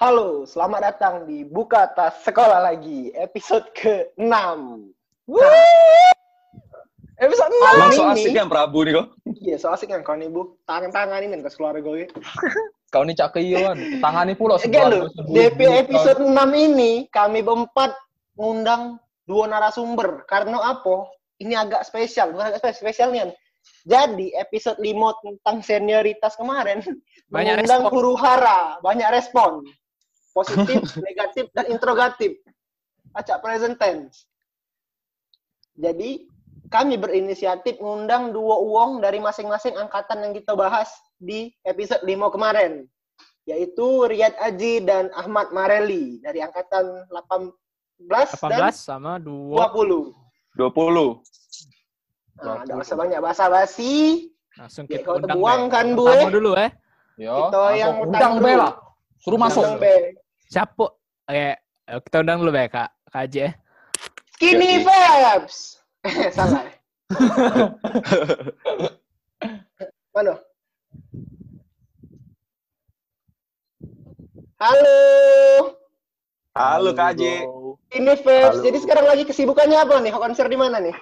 Halo, selamat datang di Buka Tas Sekolah lagi, episode ke-6. Episode 6 Emang ini. so asik kan Prabu nih kok. Iya, so asik kan kau nih, Bu. Tangan-tangan ini ke keluarga gue. Kau ini cak kan, tangani pulau Oke lu, DP episode 6 ini kami berempat ngundang dua narasumber. Karena apa? Ini agak spesial, bukan agak spesial, spesial nih. Jadi episode 5 tentang senioritas kemarin Banyak mengundang respon. huru hara, banyak respon. Positif, negatif, dan interrogatif. Acak present tense. Jadi kami berinisiatif mengundang dua uang dari masing-masing angkatan yang kita bahas di episode 5 kemarin. Yaitu Riyad Aji dan Ahmad Mareli dari angkatan 18, 18 dan sama 2. 20. 20. Nah, ada usah banyak basa-basi. Langsung Ya, kita kau undang terbuang Be. kan, Bu, eh? dulu eh. Yo, Kita yang langsung undang dulu. bela. Suruh masuk. Undang, Be. Siapa? Eh, eh, kita undang dulu Be, Kak. Kak Aji eh. Skinny. Vibes. Eh, salah. Mana? Halo. Halo Kak Aji. Ini Vibes. Jadi sekarang lagi kesibukannya apa nih? Konser di mana nih?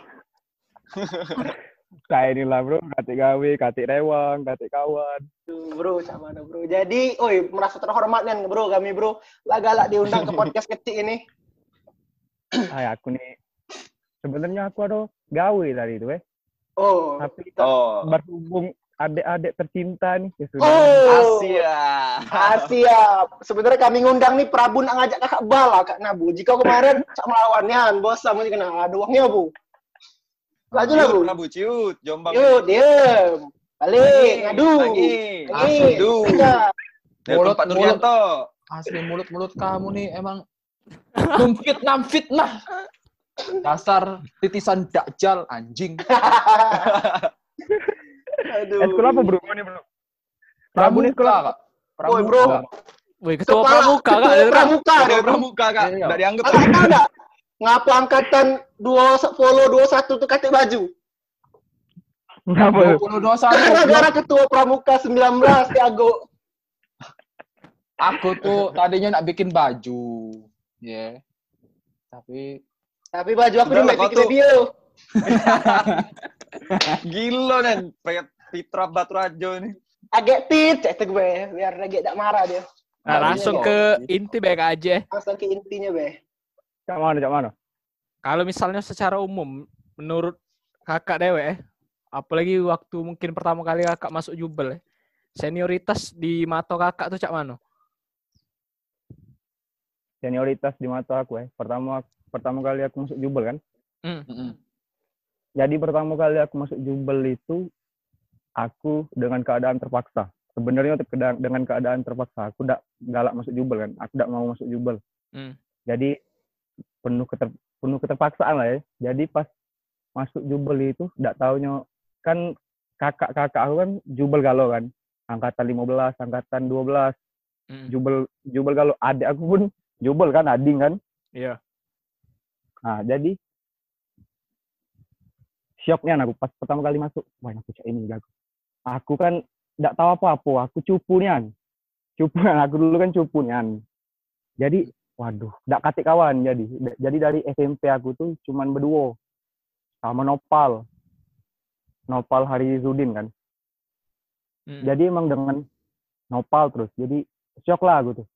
Kayak inilah bro, katik gawe, katik rewang, katik kawan. Duh, bro, sama mana bro. Jadi, oi, merasa terhormat nih bro, kami bro. Lah galak diundang ke podcast kecil ini. Ay, aku nih, sebenarnya aku ada gawe tadi itu eh. Oh, Tapi Oh. berhubung adik-adik tercinta nih, ya sudah. oh, Asia. Siap. Sebenarnya kami ngundang nih Prabu nak ngajak kakak bala kak Nabu. Jika kemarin cak melawannya, bos sama juga nah ada uangnya bu. Laju lah bu. Ciut, Prabu ciut, Jombang. Yuk diem. Balik, ngadu. Lagi. Iya. Mulut, mulut. Nuryanto. Asli mulut-mulut kamu nih emang memfitnah fitnah. Dasar titisan dakjal anjing. Aduh. Eh, sekolah apa bro? Ini bro. Prabu nih? Kak. Woi, bro. Woi, ketua pramuka Kak. ketua pramuka. Pramuka Kak. Iya. Enggak dianggap. Kakak tahu nggak? Ngapa angkatan dua follow dua satu tuh katik baju? Kenapa? 2021. Gara-gara ketua pramuka 19 Tiago. Aku tuh tadinya nak bikin baju. Ya. Tapi Tapi baju aku di tuh- Radio. Gila nen. Pret Fitra Baturajo ini. Agak tit, cek tuh gue. Biar lagi tak marah dia. Nah, langsung ke inti Be, eh. Langsung ke intinya, be. Cak mana, cak mana? Kalau misalnya secara umum, menurut kakak dewe eh, apalagi waktu mungkin pertama kali kakak masuk jubel eh, senioritas di mata kakak tuh cak mana? Senioritas di mata aku eh. Pertama pertama kali aku masuk jubel kan. mm-mm. Jadi pertama kali aku masuk jubel itu aku dengan keadaan terpaksa. Sebenarnya dengan keadaan terpaksa aku tidak galak masuk jubel kan. Aku tidak mau masuk jubel. Hmm. Jadi penuh keter, penuh keterpaksaan lah ya. Jadi pas masuk jubel itu tidak taunya kan kakak-kakak aku kan jubel galau kan. Angkatan 15, angkatan 12, Hmm. jubel jubel galau. Adik aku pun jubel kan, ading kan. Iya. Nah, jadi shocknya aku pas pertama kali masuk, wah aku cak ini jago. Aku kan tidak tahu apa-apa, aku cupu nian. Cupu aku dulu kan cupu nian. Jadi, waduh, tidak katik kawan jadi. Jadi dari SMP aku tuh cuman berdua sama Nopal. Nopal Hari Zudin kan. Hmm. Jadi emang dengan Nopal terus. Jadi shock lah aku tuh.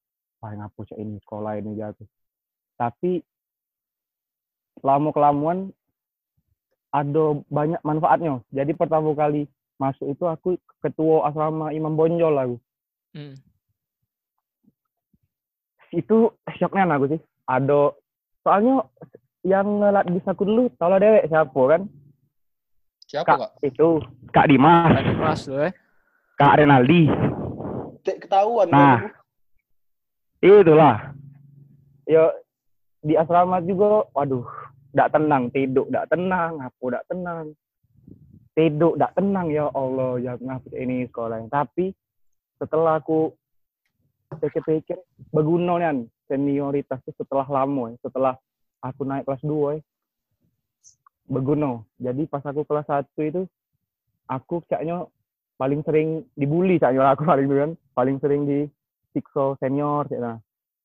Wah, ngapu cak ini sekolah ini jago. Tapi lama kelamuan ada banyak manfaatnya. Jadi pertama kali masuk itu aku ketua asrama Imam Bonjol aku. Hmm. Itu shocknya aku sih. Ada soalnya yang ngelat di saku dulu tahu lah dewek siapa kan? Siapa Kak kak? itu Kak Dimas, Kakak kelas tuh eh. Kak Renaldi. Cek ketahuan. Nah. Itulah. Yo di asrama juga, waduh, tidak tenang, tidur tidak tenang, aku tidak tenang. Tidur tidak tenang ya Allah, ya ngapa ini sekolah. Tapi setelah aku pikir-pikir, berguna nih senioritas itu setelah lama, ya, setelah aku naik kelas 2 ya. Berguna. Jadi pas aku kelas 1 itu, aku kayaknya paling sering dibully kayaknya aku paling dulu kan paling sering di sikso senior cak nah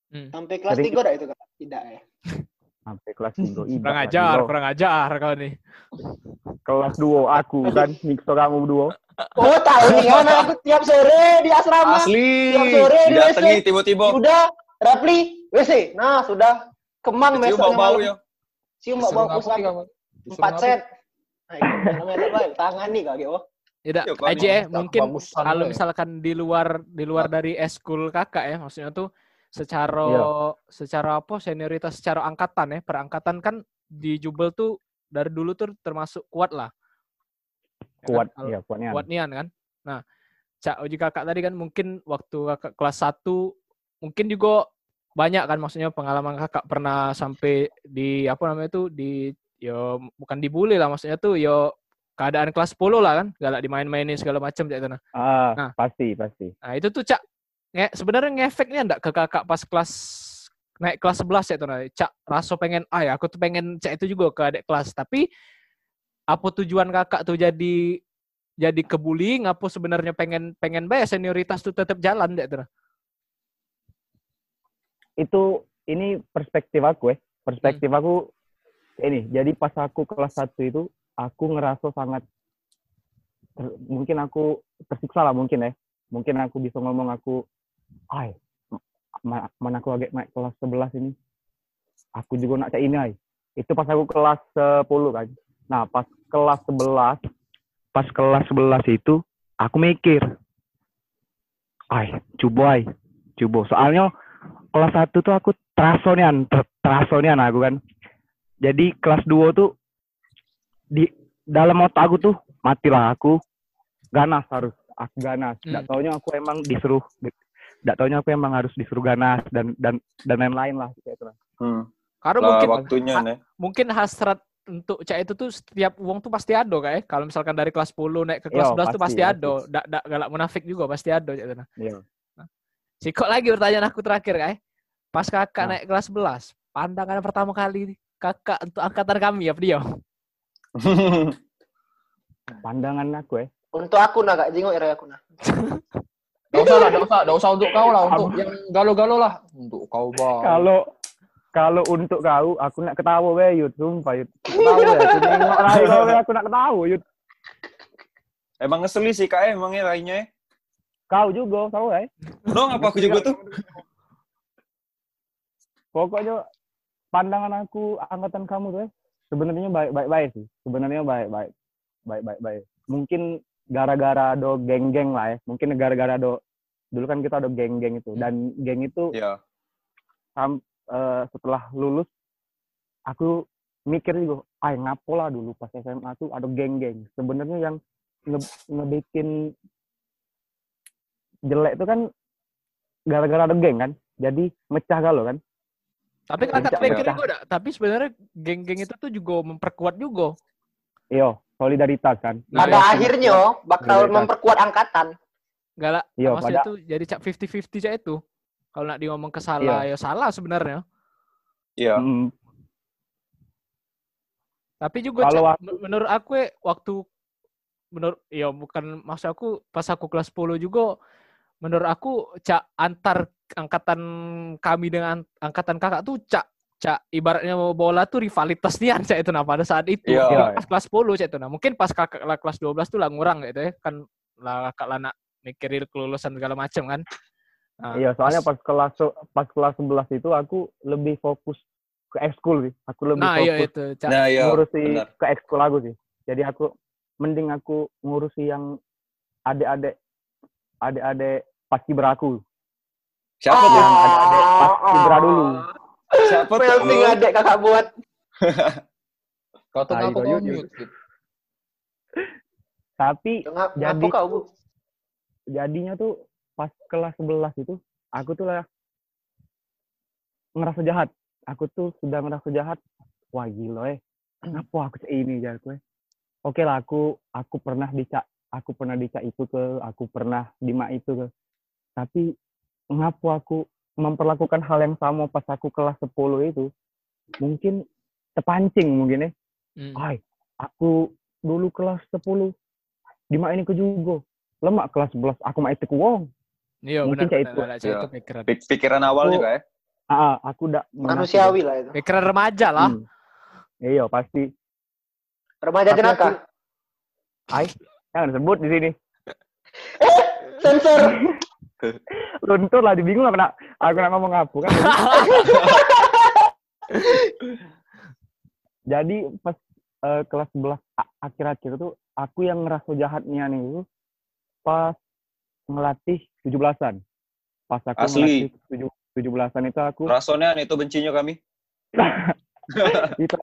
Hmm. Sampai kelas 3 dah itu kak? Tidak ya. sampai kelas 3 ibarat Kurang ajar, kurang ajar kau nih. kelas 2 aku kan mixo kamu duo Oh tahu nih kan aku tiap sore di asrama. Asli. Tiap sore di Didatangi WC. tiba-tiba. Udah, Rapli, WC. Nah, sudah kemang Cium besoknya bau-bau ya. Cium Disuruh bau ngapa pusat. Empat set. Nah? Tangan nih kak, oh. Tidak, aja nih, eh, mungkin kalau ya. misalkan di luar di luar dari eskul kakak ya, maksudnya tuh secara Iya. secara apa senioritas secara angkatan ya, perangkatan kan di Jubel tuh dari dulu tuh termasuk kuat lah. Ya kan? kuat Kalau- ya kuatnya kuat nian kan. Nah, Cak Uji kakak tadi kan mungkin waktu kakak kelas 1 mungkin juga banyak kan maksudnya pengalaman kakak pernah sampai di apa namanya tuh di yo bukan dibully lah maksudnya tuh yo keadaan kelas 10 lah kan galak dimain-mainin segala macam Cak itu nah. ah Nah. pasti pasti Nah, itu tuh Cak nge, sebenarnya ngefeknya enggak ke kakak pas kelas naik kelas 11 ya tuh nah. Cak rasa pengen ah ya? Aku tuh pengen Cak itu juga ke adik kelas. Tapi apa tujuan kakak tuh jadi jadi kebullying apa sebenarnya pengen pengen bayar senioritas tuh tetap jalan deh tuh. nah. itu ini perspektif aku ya. Perspektif aku ini. Jadi pas aku kelas 1 itu aku ngerasa sangat ter- mungkin aku tersiksa lah mungkin ya. Mungkin aku bisa ngomong aku ay ma- mana aku agak naik kelas 11 ini. Aku juga nak cak ini ay itu pas aku kelas 10 kan. Nah pas kelas 11 pas kelas 11 itu aku mikir ay coba ay coba soalnya kelas 1 tuh aku terasonian ter- terasonian aku kan. Jadi kelas 2 tuh di dalam otak aku tuh matilah aku. Ganas harus aku ganas. Hmm. nggak taunya aku emang disuruh nggak taunya aku emang harus disuruh ganas dan dan dan lain-lain lah kayak itu lah. Hmm. Karena Lah, mungkin waktunya ha- nih. mungkin hasrat untuk Cak itu tuh setiap uang tuh pasti ada kayak kalau misalkan dari kelas 10 naik ke kelas Yo, 11 tuh pasti ada. Dak dak galak munafik juga pasti ada Cak itu nah. Iya. Sikok lagi pertanyaan aku terakhir kayak. Pas kakak Nah. naik kelas 11, pandangan pertama kali kakak untuk angkatan kami ya dia. pandangan aku ya Untuk aku nah kak, jengok ya aku nah. Gak usah lah, gak usah, gak usah untuk kau lah, untuk yang galau-galau lah. Untuk kau bang. kalau kalau untuk kau aku nak ketawa we yut sumpah yut ketawa ya aku nengok lagi kau we, aku nak ketawa yut Emang ngeseli sih kak emangnya lainnya. kau juga kau ya Dong apa aku juga tuh? pokoknya pandangan aku angkatan kamu tuh ya, sebenarnya baik baik sih. Sebenarnya baik baik baik baik baik mungkin gara-gara do geng-geng lah ya. Mungkin gara-gara do dulu kan kita ada geng-geng itu. Dan geng itu Iya. sam- eh, setelah lulus aku mikir juga ah ngapo lah dulu pas SMA tuh ada geng-geng. Sebenarnya yang nge- ngebikin jelek itu kan gara-gara ada geng kan? Jadi mecah galau kan? Tapi Pecah, pikir dak, tapi sebenarnya geng-geng itu tuh juga memperkuat juga. iyo solidaritas kan Nah, Pada iya, akhirnya bakal Solidaritas. memperkuat angkatan. Galak Iya, maksudnya pada- tuh jadi cak 50-50 cak itu. Kalau nak di ngomong ke salah ya salah sebenarnya. Iya. Mm, Tapi juga Kalau Cak, waktu- men- menurut aku ya, waktu menurut ya bukan maksud aku pas aku kelas 10 juga menurut aku cak antar angkatan kami dengan angkatan kakak tuh cak cak ibaratnya bola tuh rivalitas nian cak itu nah pada saat itu Iya. Itu pas kelas 10 cak itu nah mungkin pas kakak lah kelas 12 tuh lah ngurang gitu ya kan lah kakak lah nak mikirin kelulusan segala macam kan Nah, iya soalnya pas kelas pas kelas 11 itu aku lebih fokus ke ekskul sih aku lebih nah iya fokus itu cak Nah, iya. ngurusi benar. ke ekskul aku sih jadi aku mending aku ngurusi yang adik-adik adik-adik paski beraku Siapa tuh? Yang adik-adik pas Cibra dulu. Siapa tuh? Pelting adek kakak buat. Kau tuh ngaku kau mute. Tapi Ngap, Jadi- ngapa kau bu? jadinya tuh pas kelas 11 itu aku tuh lah ngerasa jahat aku tuh sudah ngerasa jahat wah gila eh kenapa aku kayak ini jadi gue oke lah aku aku pernah dicak aku pernah dicak itu ke aku pernah dimak itu ke tapi ngapa aku memperlakukan hal yang sama pas aku kelas 10 itu mungkin terpancing mungkin ya Hmm. Hai, aku dulu kelas 10 dimak ini ke juga lemak kelas 11 aku mak itu wong iya mungkin benar benar itu. Cak Iya. itu pikiran Pik- Pikiran awal Aku- juga ya. Ah, aku udah. Manusiawi lah itu. Pikiran remaja lah. Hmm. Iya, pasti. Remaja Tapi jenaka. aku- Ay, jangan sebut di sini. Sensor. Luntur lah, dibingung lah. Aku nak ngomong apa kan. Jadi pas eh, kelas 11 a- akhir-akhir tuh aku yang ngerasa jahatnya nih itu pas ngelatih 17-an. Pas aku Asli. ngelatih tujuh 17-an itu aku Rasonnya itu bencinya kami. itu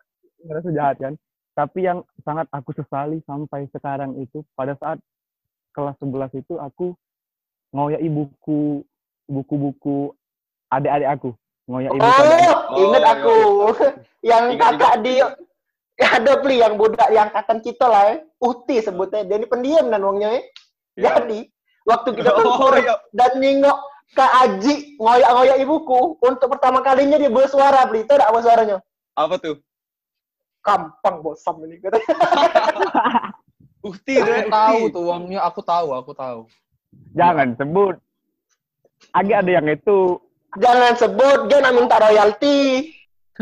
ngerasa jahat kan. Tapi yang sangat aku sesali sampai sekarang itu pada saat kelas 11 itu aku ngoyai buku buku-buku adik-adik aku. Ngoyai buku Oh, ingat Oh, aku. yang Ingat, kakak di ada pli yang budak yang angkatan kita lah ya. Uti sebutnya. Dia ini pendiam dan wongnya ya. Ya. Jadi waktu kita Oh, iya. dan nengok Kak Aji ngoyak-ngoyak ibuku untuk pertama kalinya dia bersuara beli itu apa suaranya Apa tuh? kampang bosam ini katanya Uhti. Aku tahu tuh uangnya, aku tahu, aku tahu. Jangan sebut. Agak ada yang itu. jangan sebut dia nak minta royalti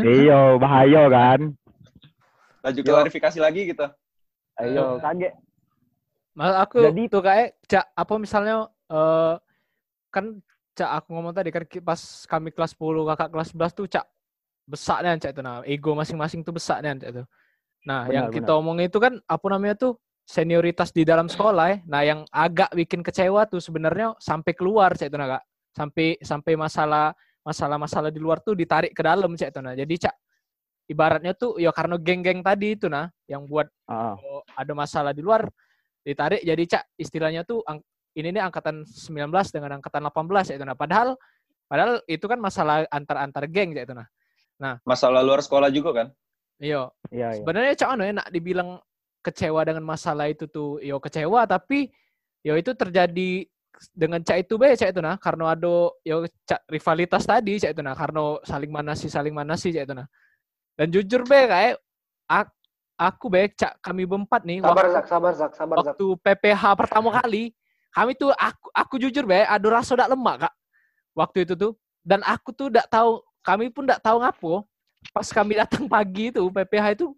Iyo, bahaya kan. Lanjut Yo. klarifikasi lagi gitu. Ayo, kaget. Mas aku Jadi- tuh kayak cak apa misalnya eh kan cak aku ngomong tadi kan ki- pas kami kelas 10 kakak kelas 11 tuh cak besar nih cak itu nah ego masing-masing tuh besar nih cak itu. Nah, yang Benar, kita omongin itu kan apa namanya tuh senioritas di dalam sekolah ya. Nah, yang agak bikin kecewa tuh sebenarnya sampai keluar cak itu nah kak. Sampai sampai masalah masalah-masalah di luar tuh ditarik ke dalam cak itu nah. Jadi cak ibaratnya tuh ya karena geng-geng tadi itu nah yang buat Ah, kalau ada masalah di luar ditarik jadi cak istilahnya tuh ang- ini nih angkatan 19 dengan angkatan 18 ya itu nah padahal padahal itu kan masalah antar antar geng ya itu nah Masalah luar sekolah juga kan? iya iya, iya. sebenarnya cak anu ya nak dibilang kecewa dengan masalah itu tuh. Yo kecewa tapi yo itu terjadi dengan cak itu be cak itu nah. Karena ada yo cak rivalitas tadi cak itu nah. Karena saling manasi saling manasi cak itu nah. Dan jujur be kayak ak- aku be cak kami berempat nih sabar waktu- zak sabar zak sabar zak. waktu PPH pertama kali kami tuh aku aku jujur be ada rasa dak lemak kak waktu itu tuh. Dan aku tuh dak tahu kami pun dak tahu ngapo pas kami datang pagi itu PPH itu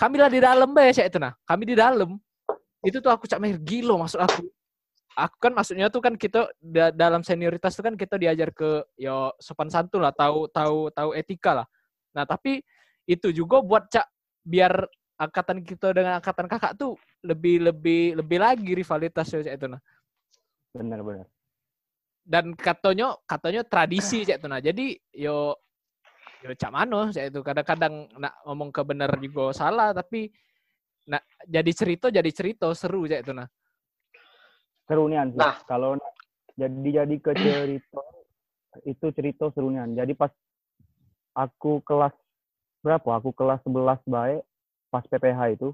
kami lah di dalam be cak itu nah. Kami di dalam. Itu tuh aku cak mer gilo maksud aku. Aku kan maksudnya tuh kan kita da- dalam senioritas tuh kan kita diajar ke yo sopan santun lah tahu tahu tahu etika lah. Nah tapi itu juga buat cak biar angkatan kita dengan angkatan kakak tuh lebih lebih lebih lagi rivalitas ya Cak, itu nah. Benar, benar. dan katanya katanya tradisi cek itu nah. Jadi yo yo cak mano cek itu kadang-kadang nak ngomong ke benar juga salah tapi nak jadi cerita jadi cerita seru cek itu nah Seru nian sih. Nah. Kalau jadi jadi ke cerita itu cerita seru nian. Jadi pas aku kelas berapa? Aku kelas 11 baik pas PPH itu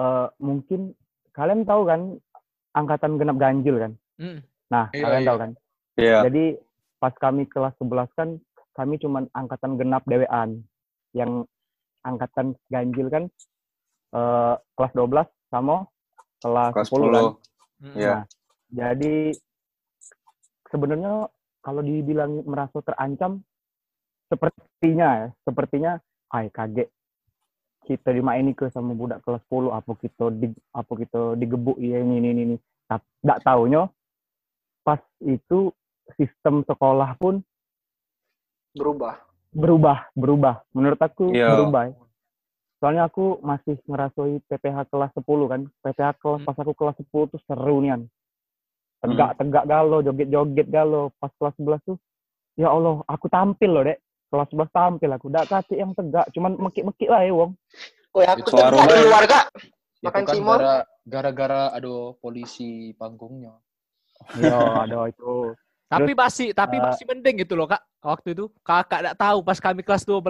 eh mungkin kalian tahu kan angkatan genap ganjil kan? Mm. Nah, Iya, kalian iya. tahu kan? Iya. Jadi pas kami kelas 11 kan kami cuman angkatan genap dewean. Yang angkatan ganjil kan eh kelas 12 sama kelas, Kelas 10 kan. 10. Mm. Iya. Nah, jadi sebenarnya kalau dibilang merasa terancam sepertinya ya, sepertinya ay kaget kita dimaini ke sama budak kelas 10 apa kita di apa kita digebuk ya ini ini ini. Tapi enggak taunya pas itu sistem sekolah pun berubah berubah, berubah. Menurut aku Iya. berubah. ya. Soalnya aku masih ngerasoi PPH kelas 10 kan. PPH kelas Hmm. pas aku kelas 10 tuh seru nian. Tegak-tegak galo, joget-joget galo. Pas kelas 11 tuh ya Allah, aku tampil loh, Dek. Kelas 11 tampil aku. Dak kacik yang tegak, cuman mekik-mekik lah ya, Wong. oh aku Itu tuh aroma di ya. luar kak Makan kan gara-gara ada polisi panggungnya. Iya, ada itu. Tapi masih tapi eh, masih mending gitu loh kak waktu itu kakak tidak tahu pas kami kelas 12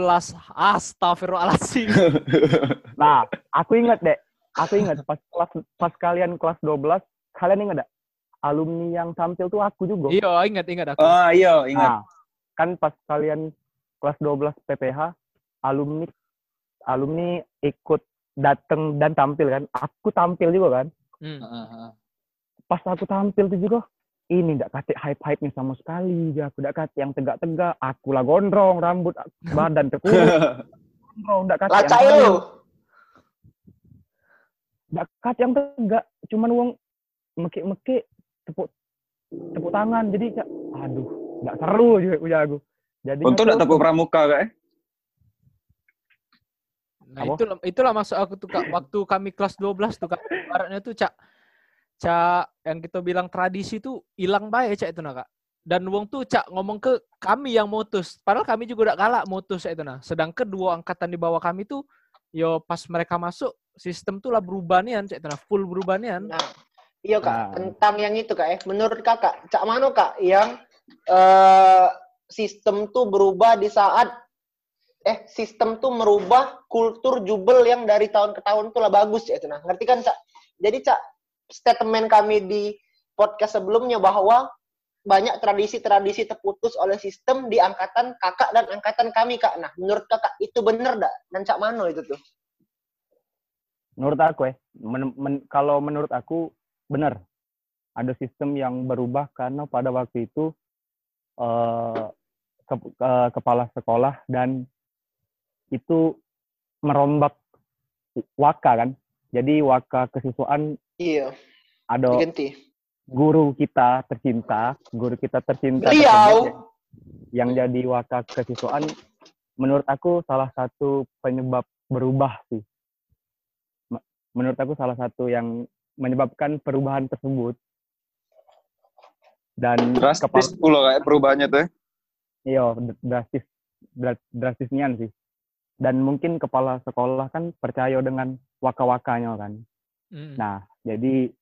astagfirullahaladzim Nah, aku ingat, Dek. Aku ingat pas kelas pas kalian kelas 12, kalian ingat dak? Alumni yang tampil tuh aku juga. iya ingat ingat aku Ah, iya, ingat. Nah, kan pas kalian kelas 12 PPH, alumni alumni ikut datang dan tampil kan. Aku tampil juga kan. Hmm. Heeh, heeh. Pas aku tampil tuh juga, ini ndak kate hype hype nya sama sekali ya aku ndak kate yang tegak tegak aku lah gondrong rambut badan kekurus gondrong ndak kate Lacai yang lu. ndak kate yang tegak cuman wong mekik mekik tepuk tepuk tangan jadi aduh ndak seru juga punya aku jadi Untung enggak tepuk pramuka kak. eh. Nah, Apa? itulah itulah maksud aku tuh Kak. Waktu kami kelas 12 tuh Kak. Ibaratnya tuh Cak Cak yang kita bilang tradisi tuh hilang bae Cak itu nah Kak. Dan wong tuh Cak ngomong ke kami yang mutus. Padahal kami juga udah galak mutus Cak itu nah. Sedangkan dua angkatan di bawah kami tuh yo pas mereka masuk sistem tuh lah berubah nian Cak itu nah. Full berubah nian. Nah, iya kak, Nah. tentang yang itu kak eh. Menurut kakak, cak mana kak yang eh sistem tuh berubah di saat eh sistem tuh merubah kultur jubel yang dari tahun ke tahun tuh lah bagus ya itu nah. Ngerti kan cak? Jadi cak statement kami di podcast sebelumnya bahwa banyak tradisi-tradisi terputus oleh sistem di angkatan kakak dan angkatan kami kak. Nah, menurut kakak itu bener dak? Dan cak mano itu tuh? menurut aku ya men- men- kalau menurut aku benar ada sistem yang berubah karena pada waktu itu eh, ke- ke- kepala sekolah dan itu merombak waka kan jadi waka kesiswaan Iya, ada diganti. guru kita tercinta guru kita tercinta Beliau. tersebut yang jadi waka kesiswaan menurut aku salah satu penyebab berubah sih Me- menurut aku salah satu yang menyebabkan perubahan tersebut dan Drastis pula kayak perubahannya tuh. eh. iya drastis dra- drastis nian sih dan mungkin kepala sekolah kan percaya dengan waka-wakanya kan Mm. Nah, jadi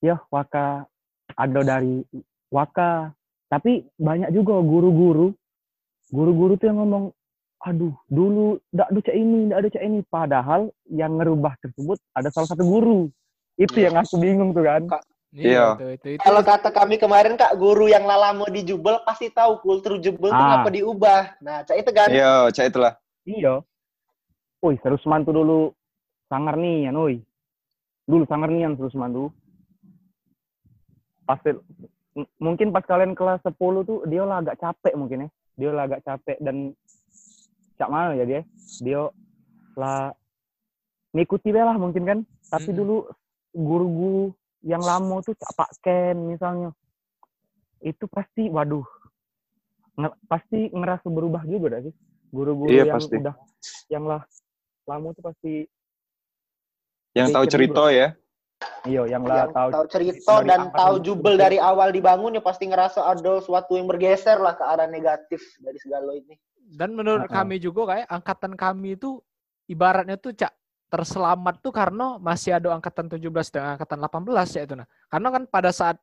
ya waka ada dari waka, tapi banyak juga guru-guru, guru-guru tuh yang ngomong, aduh dulu ndak ada cak ini, ndak ada cak ini, padahal yang ngerubah tersebut ada salah satu guru. Itu yang aku bingung tuh kan. Iya. Itu, itu, itu, Kalau kata kami kemarin kak, guru yang lama di Jubel pasti tahu kultur Jubel itu Ah. ngapa diubah. Nah, cak itu kan. Iya, cak itulah. Iya. Woi, terus mantu dulu sangar nih, ya, woi. Dulu sangar nih yang terus mantu. Pasti mungkin pas kalian kelas 10 tuh dia lah agak capek mungkin ya. Dia lah agak capek dan cak mana ya dia? Dia lah ngikuti be lah mungkin kan. Tapi Mm-mm. dulu guru-guru yang lama tuh cak Pak Ken misalnya. Itu pasti waduh. nge- pasti ngerasa berubah juga dah sih. Guru-guru Iya, yang pasti. udah yang lah lama tuh pasti Yang tahu cerita ya. iya yang lah tahu tahu cerita dan tahu Jubel dari awal dibangun ya pasti ngerasa ada sesuatu yang bergeser lah ke arah negatif dari segala ini. Dan menurut Ha-ha. kami juga kayak angkatan kami itu ibaratnya tuh cak terselamat tuh karena masih ada angkatan 17 dan angkatan 18 ya itu nah. Karena kan pada saat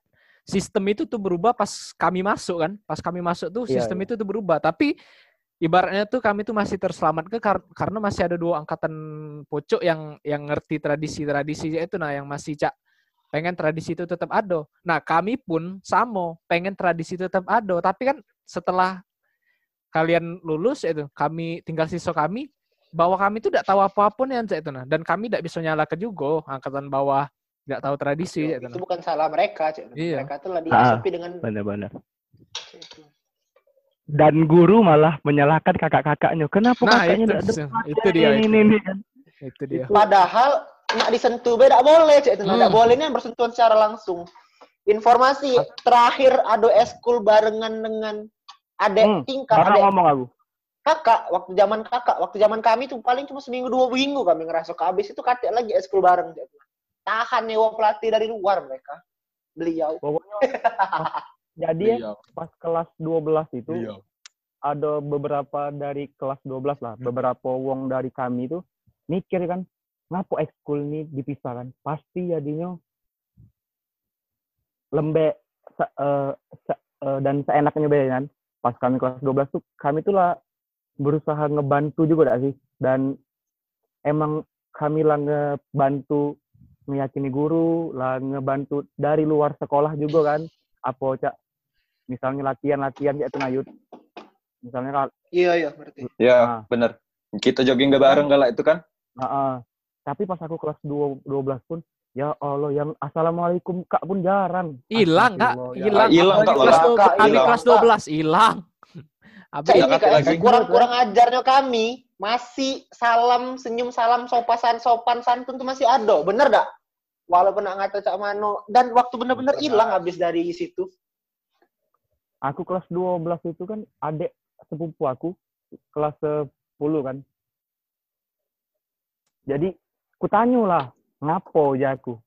sistem itu tuh berubah pas kami masuk kan. Pas kami masuk tuh Iya, sistem iya. itu tuh berubah. Tapi ibaratnya tuh kami tuh masih terselamat ke kar- karena masih ada dua angkatan pocok yang yang ngerti tradisi-tradisi itu nah yang masih cak pengen tradisi itu tetap ada. Nah, kami pun sama, pengen tradisi itu tetap ada, tapi kan setelah kalian lulus itu kami tinggal siswa kami bahwa kami itu tidak tahu nih Cak, itu nah dan kami tidak bisa nyalakan juga angkatan bawah tidak tahu tradisi Cak, itu itu nah. bukan salah mereka, Cik. Iya. Mereka tuh lah diasupi dengan benar-benar dan guru malah menyalahkan kakak-kakaknya. Kenapa Nah, kakaknya itu, tidak ada itu dia ini, itu, ini, ini, kan? itu dia. Padahal nak disentuh beda boleh, Cik. Itu Hmm. tidak bolehnya bersentuhan secara langsung. Informasi terakhir ada eskul barengan dengan adek Hmm, tingkat Karena adek ngomong aku? kakak waktu zaman kakak. Waktu zaman kami tuh paling cuma seminggu dua minggu kami ngerasa habis itu katek lagi eskul bareng tahan nyewa pelatih dari luar mereka. Beliau. Pokoknya jadi ya pas kelas 12 itu Iya. ada beberapa dari kelas 12 lah beberapa wong dari kami itu mikir kan ngapa ekskul nih dipisah kan? Pasti jadinya lembek se- eh, se- eh, dan seenaknya kan. Pas kami kelas 12 tuh kami tuh lah berusaha ngebantu juga gak sih? Dan emang kami lah ngebantu meyakini guru lah ngebantu dari luar sekolah juga kan apa cak misalnya latihan-latihan ya itu nayut misalnya kal- iya iya berarti Ya, Ah. bener. Kita jogging gak bareng galak itu kan? Heeh. tapi pas aku kelas 2, 12 pun ya Allah yang assalamualaikum kak pun jarang Hilang, Kak. Ya Hilang. hilang, Kak, kelas malah. 12 Kak, Kami hilang, kelas Kak. 12 hilang. Nggak kayak lagi. kurang kurang ajarnya kami masih salam senyum salam sopan sopan santun tuh masih ada bener dak walaupun ngata cak mano dan waktu bener-bener hilang habis dari situ aku kelas 12 itu kan adik sepupu aku kelas 10 kan. Jadi ku tanya lah, ngapo ya aku?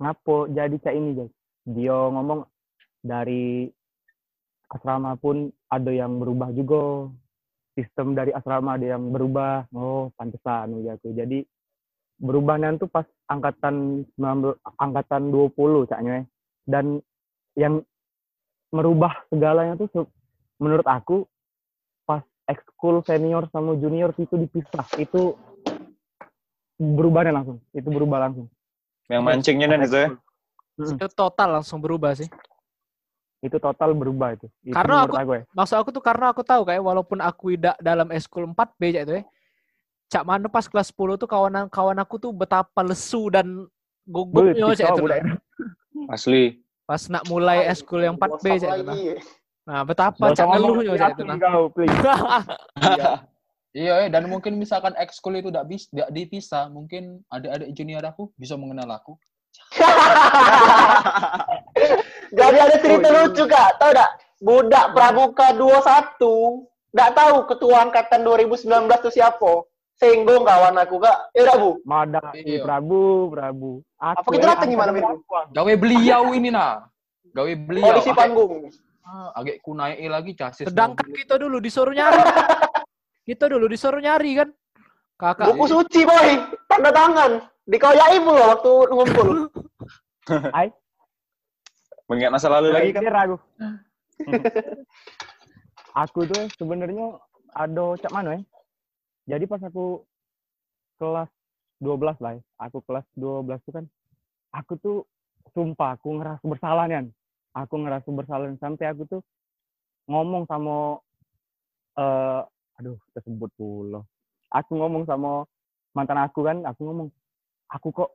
Ngapo jadi cak ini guys? Dia ngomong dari asrama pun ada yang berubah juga. Sistem dari asrama ada yang berubah. Oh, pantesan ya aku. Jadi berubahnya tuh pas angkatan 19 angkatan 20 caknya. Dan yang merubah segalanya tuh menurut aku pas ekskul senior sama junior itu dipisah itu berubahnya langsung itu berubah langsung Yang mancingnya dan itu ya. itu total langsung berubah sih. itu total berubah itu, itu Karena menurut aku- aku ya. Maksud aku tuh karena aku tahu kayak walaupun aku tidak dalam eskul 4B cak itu ya. Cak mana pas kelas 10 tuh kawan kawan aku tuh betapa lesu dan gugupnya cak itu. nah. Asli. Pas nak mulai eskul yang 4B WhatsApp cak itu. nah. Nah, betapa cak ngeluhnya cak itu. nah. Iya, eh, dan mungkin misalkan ekskul itu tidak bisa tidak dipisah, mungkin adik-adik junior aku bisa mengenal aku. Jadi ada cerita Oh, iya. lucu kak, tau dak? Budak Pramuka 21, nggak tahu ketua angkatan 2019 itu siapa. Singgung kawan aku kak. Ya udah bu, Mada, Iya. Prabu, Prabu. Aku Apa kita ya, datang gimana, angkatan Mir? berapa? Gawe beliau ini nah. Gawe beliau. polisi Agak- panggung. ah, agak ku naik lagi chassis. Sedangkan kita dulu disuruh nyari. kita dulu disuruh nyari kan. Kakak Buku suci boy, tanda tangan. Dikoyai pula waktu ngumpul. Mengingat masa lalu lagi kan. Mikir aku. aku tuh sebenarnya ada cak mana ya? Jadi pas aku kelas 12 lah ya. Aku kelas 12 tuh kan aku tuh sumpah aku ngerasa bersalah kan. Aku ngerasa bersalah sampai aku tuh ngomong sama eh aduh tersebut pula. Aku ngomong sama mantan aku kan, aku ngomong aku kok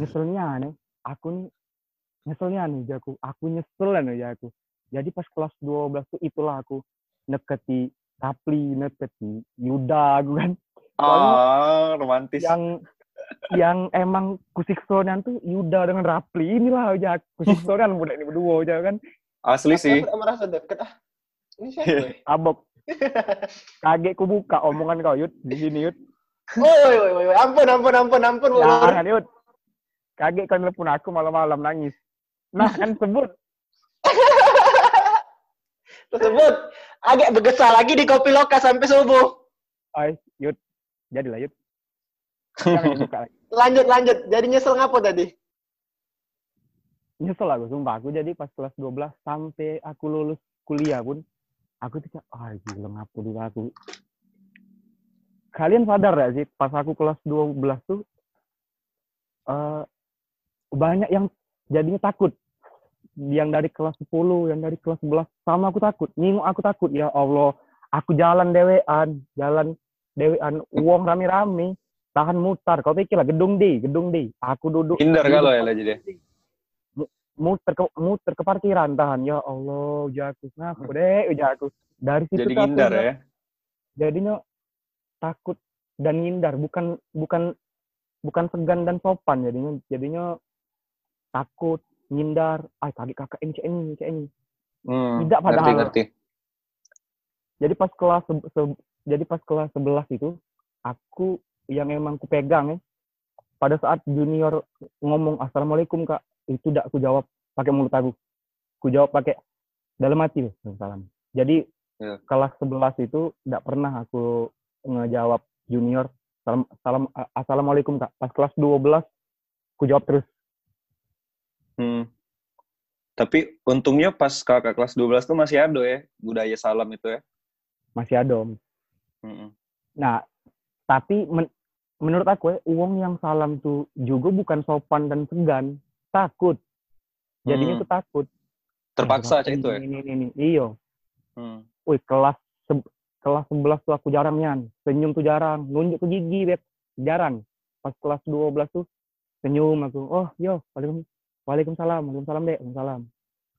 nyeselnya nih. Aku nih nyeselnya nih jaku aku nyesel nih ya aku jadi pas kelas 12 tuh itulah aku neketi Rapli neketi Yuda aku kan. Ah, romantis. yang yang emang kusiksonan tuh Yuda dengan Rapli inilah ya kusiksonan budak ini berdua aja kan. Asli sih. Aku merasa deket ah. Ini siapa? ya? abok kaget ku buka omongan kau Yud. Di sini Yud. Woi, woi, woi, woi, ampun, ampun, ampun, ampun, jangan Yud. Kaget kau telepon aku malam-malam nangis. Nah kan sebut Tersebut agak bergesa lagi di kopi loka sampai subuh. ay Yud jadilah Yud Lanjut, lanjut. Jadi nyesel ngapa tadi? nyesel aku sumpah aku jadi pas kelas 12 sampai aku lulus kuliah pun aku tuh kayak ah gila ngapa dulu aku kalian sadar gak sih pas aku kelas 12 tuh eh banyak yang jadinya takut yang dari kelas 10 yang dari kelas 11 sama aku takut. Nyinguk aku takut. Ya Allah aku jalan dewean jalan dewean. Uang rame-rame. Tahan mutar. Kau pikir lah gedung D gedung D. Aku duduk Hindar kalau ya lah jadi. muter ke muter ke parkiran tahan. Ya Allah jaku ngapa deh jaku dari situ Jadi aku hindar ya. jadinya takut dan ngindar. Bukan bukan bukan segan dan sopan jadinya. Jadinya takut ngindar ah tadi kakak ini cek ini cek ini Hmm, Tidak padahal. ngerti, ngerti. jadi pas kelas se- se- jadi pas kelas 11 itu aku yang emang ku pegang ya pada saat junior ngomong assalamualaikum kak itu tidak aku jawab pakai mulut aku ku jawab pakai dalam hati salam jadi Ya. kelas 11 itu tidak pernah aku ngejawab junior salam, salam assalamualaikum kak pas kelas 12 ku jawab terus Hmm. Tapi untungnya pas kakak kelas 12 tuh masih ada ya budaya salam itu ya. masih ada om Hmm. Nah, tapi men- menurut aku ya, uang yang salam tuh juga bukan sopan dan segan, takut. Jadinya Hmm. tuh takut. Terpaksa cak itu ya. Ini, ini, ini. Iyo. Hmm. Wih, kelas kelas 11 tuh aku jarang nyan. Senyum tuh jarang. Nunjuk ke gigi, Beb. Jarang. pas kelas 12 tuh senyum aku oh yo waalaikum waalaikumsalam waalaikumsalam dek waalaikumsalam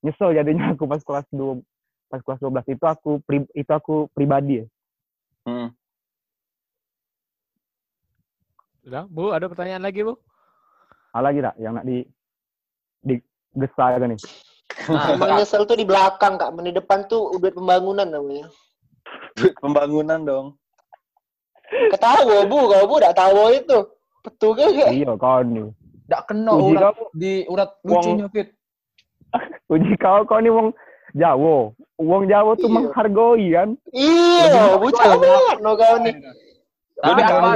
nyesel jadinya aku pas kelas 2 pas kelas 12 itu aku pri- itu aku pribadi ya Hmm. Udah, Bu, ada pertanyaan lagi, Bu? Ada lagi tak yang nak di di gesa kan nih Nah, Emang nyesel tuh di belakang, Kak. Di depan tuh udah pembangunan namanya. Duit pembangunan dong. Ketawa, Bu. Kalau Bu udah tahu itu. Betul kan? Kak? iya kan nih Nggak kena uji urat kamu di urat lucunya, Fit. uji kau kau nih wong Jawa wong Jawa tuh Iya. menghargai kan Iya, bocah banget no kau nih. Tapi aku,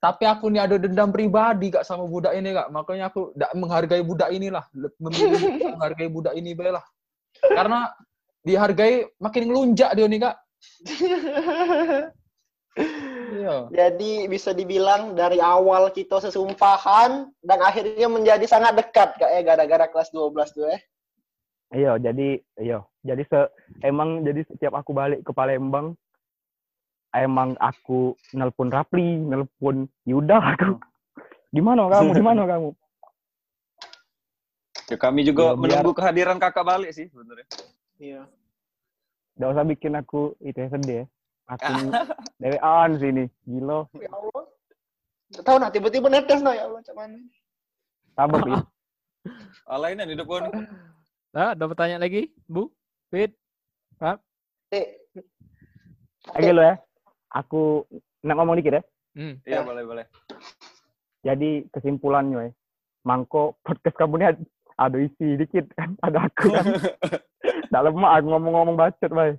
tapi aku nih ada dendam pribadi kak sama budak ini kak. Makanya aku tidak menghargai budak inilah. Memilih menghargai budak ini bae lah. Karena dihargai makin ngelunjak dia nih kak. Iya. Jadi bisa dibilang dari awal kita sesumpahan dan akhirnya menjadi sangat dekat Kak ya gara-gara kelas 12 tuh ya. iya jadi iya jadi se emang jadi setiap aku balik ke Palembang emang aku nelpon Rapli nelpon Yuda aku di mana kamu di mana kamu Ya kami juga Ya, biar- menunggu kehadiran kakak balik sih sebenarnya. Iya. Gak usah bikin aku itu ya sedih ya. Aku dewean sini. Gila. Ya Allah. Tahu nah tiba-tiba netes no ya Allah cak mana. Sabar, Pi. Alainan di depan. Nah, ada pertanyaan lagi, Bu? Fit? Eh, Oke lo ya. Aku nak ngomong dikit ya. Hmm. Iya boleh boleh. Jadi kesimpulannya ya. Mangko podcast kamu ini ad- ada isi dikit kan. Ada aku kan. Nggak lemah aku ngomong-ngomong bacot, bay.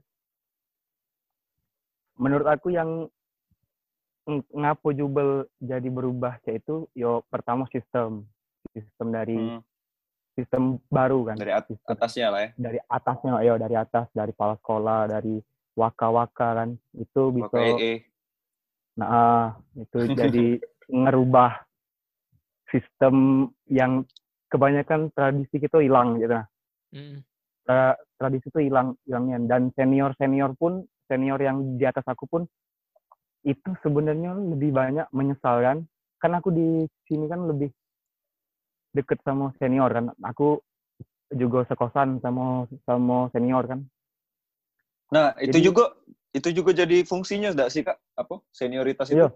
Menurut aku yang ng- ngapo jubel jadi berubah yaitu yo pertama sistem sistem dari Hmm, sistem baru kan dari at- Sistem- atasnya lah ya. dari atasnya ya dari atas dari kepala sekolah dari waka-waka kan itu bisa Pakai EE. nah ah, itu jadi ngerubah sistem yang kebanyakan tradisi kita hilang gitu nah Hmm. Tra- tradisi itu hilang hilangnya dan senior senior pun senior yang di atas aku pun itu sebenarnya lebih banyak menyesal kan kan aku di sini kan lebih deket sama senior kan aku juga sekosan sama sama senior kan Nah itu Jadi- juga itu juga jadi fungsinya enggak sih kak? Apa senioritas itu? Iya.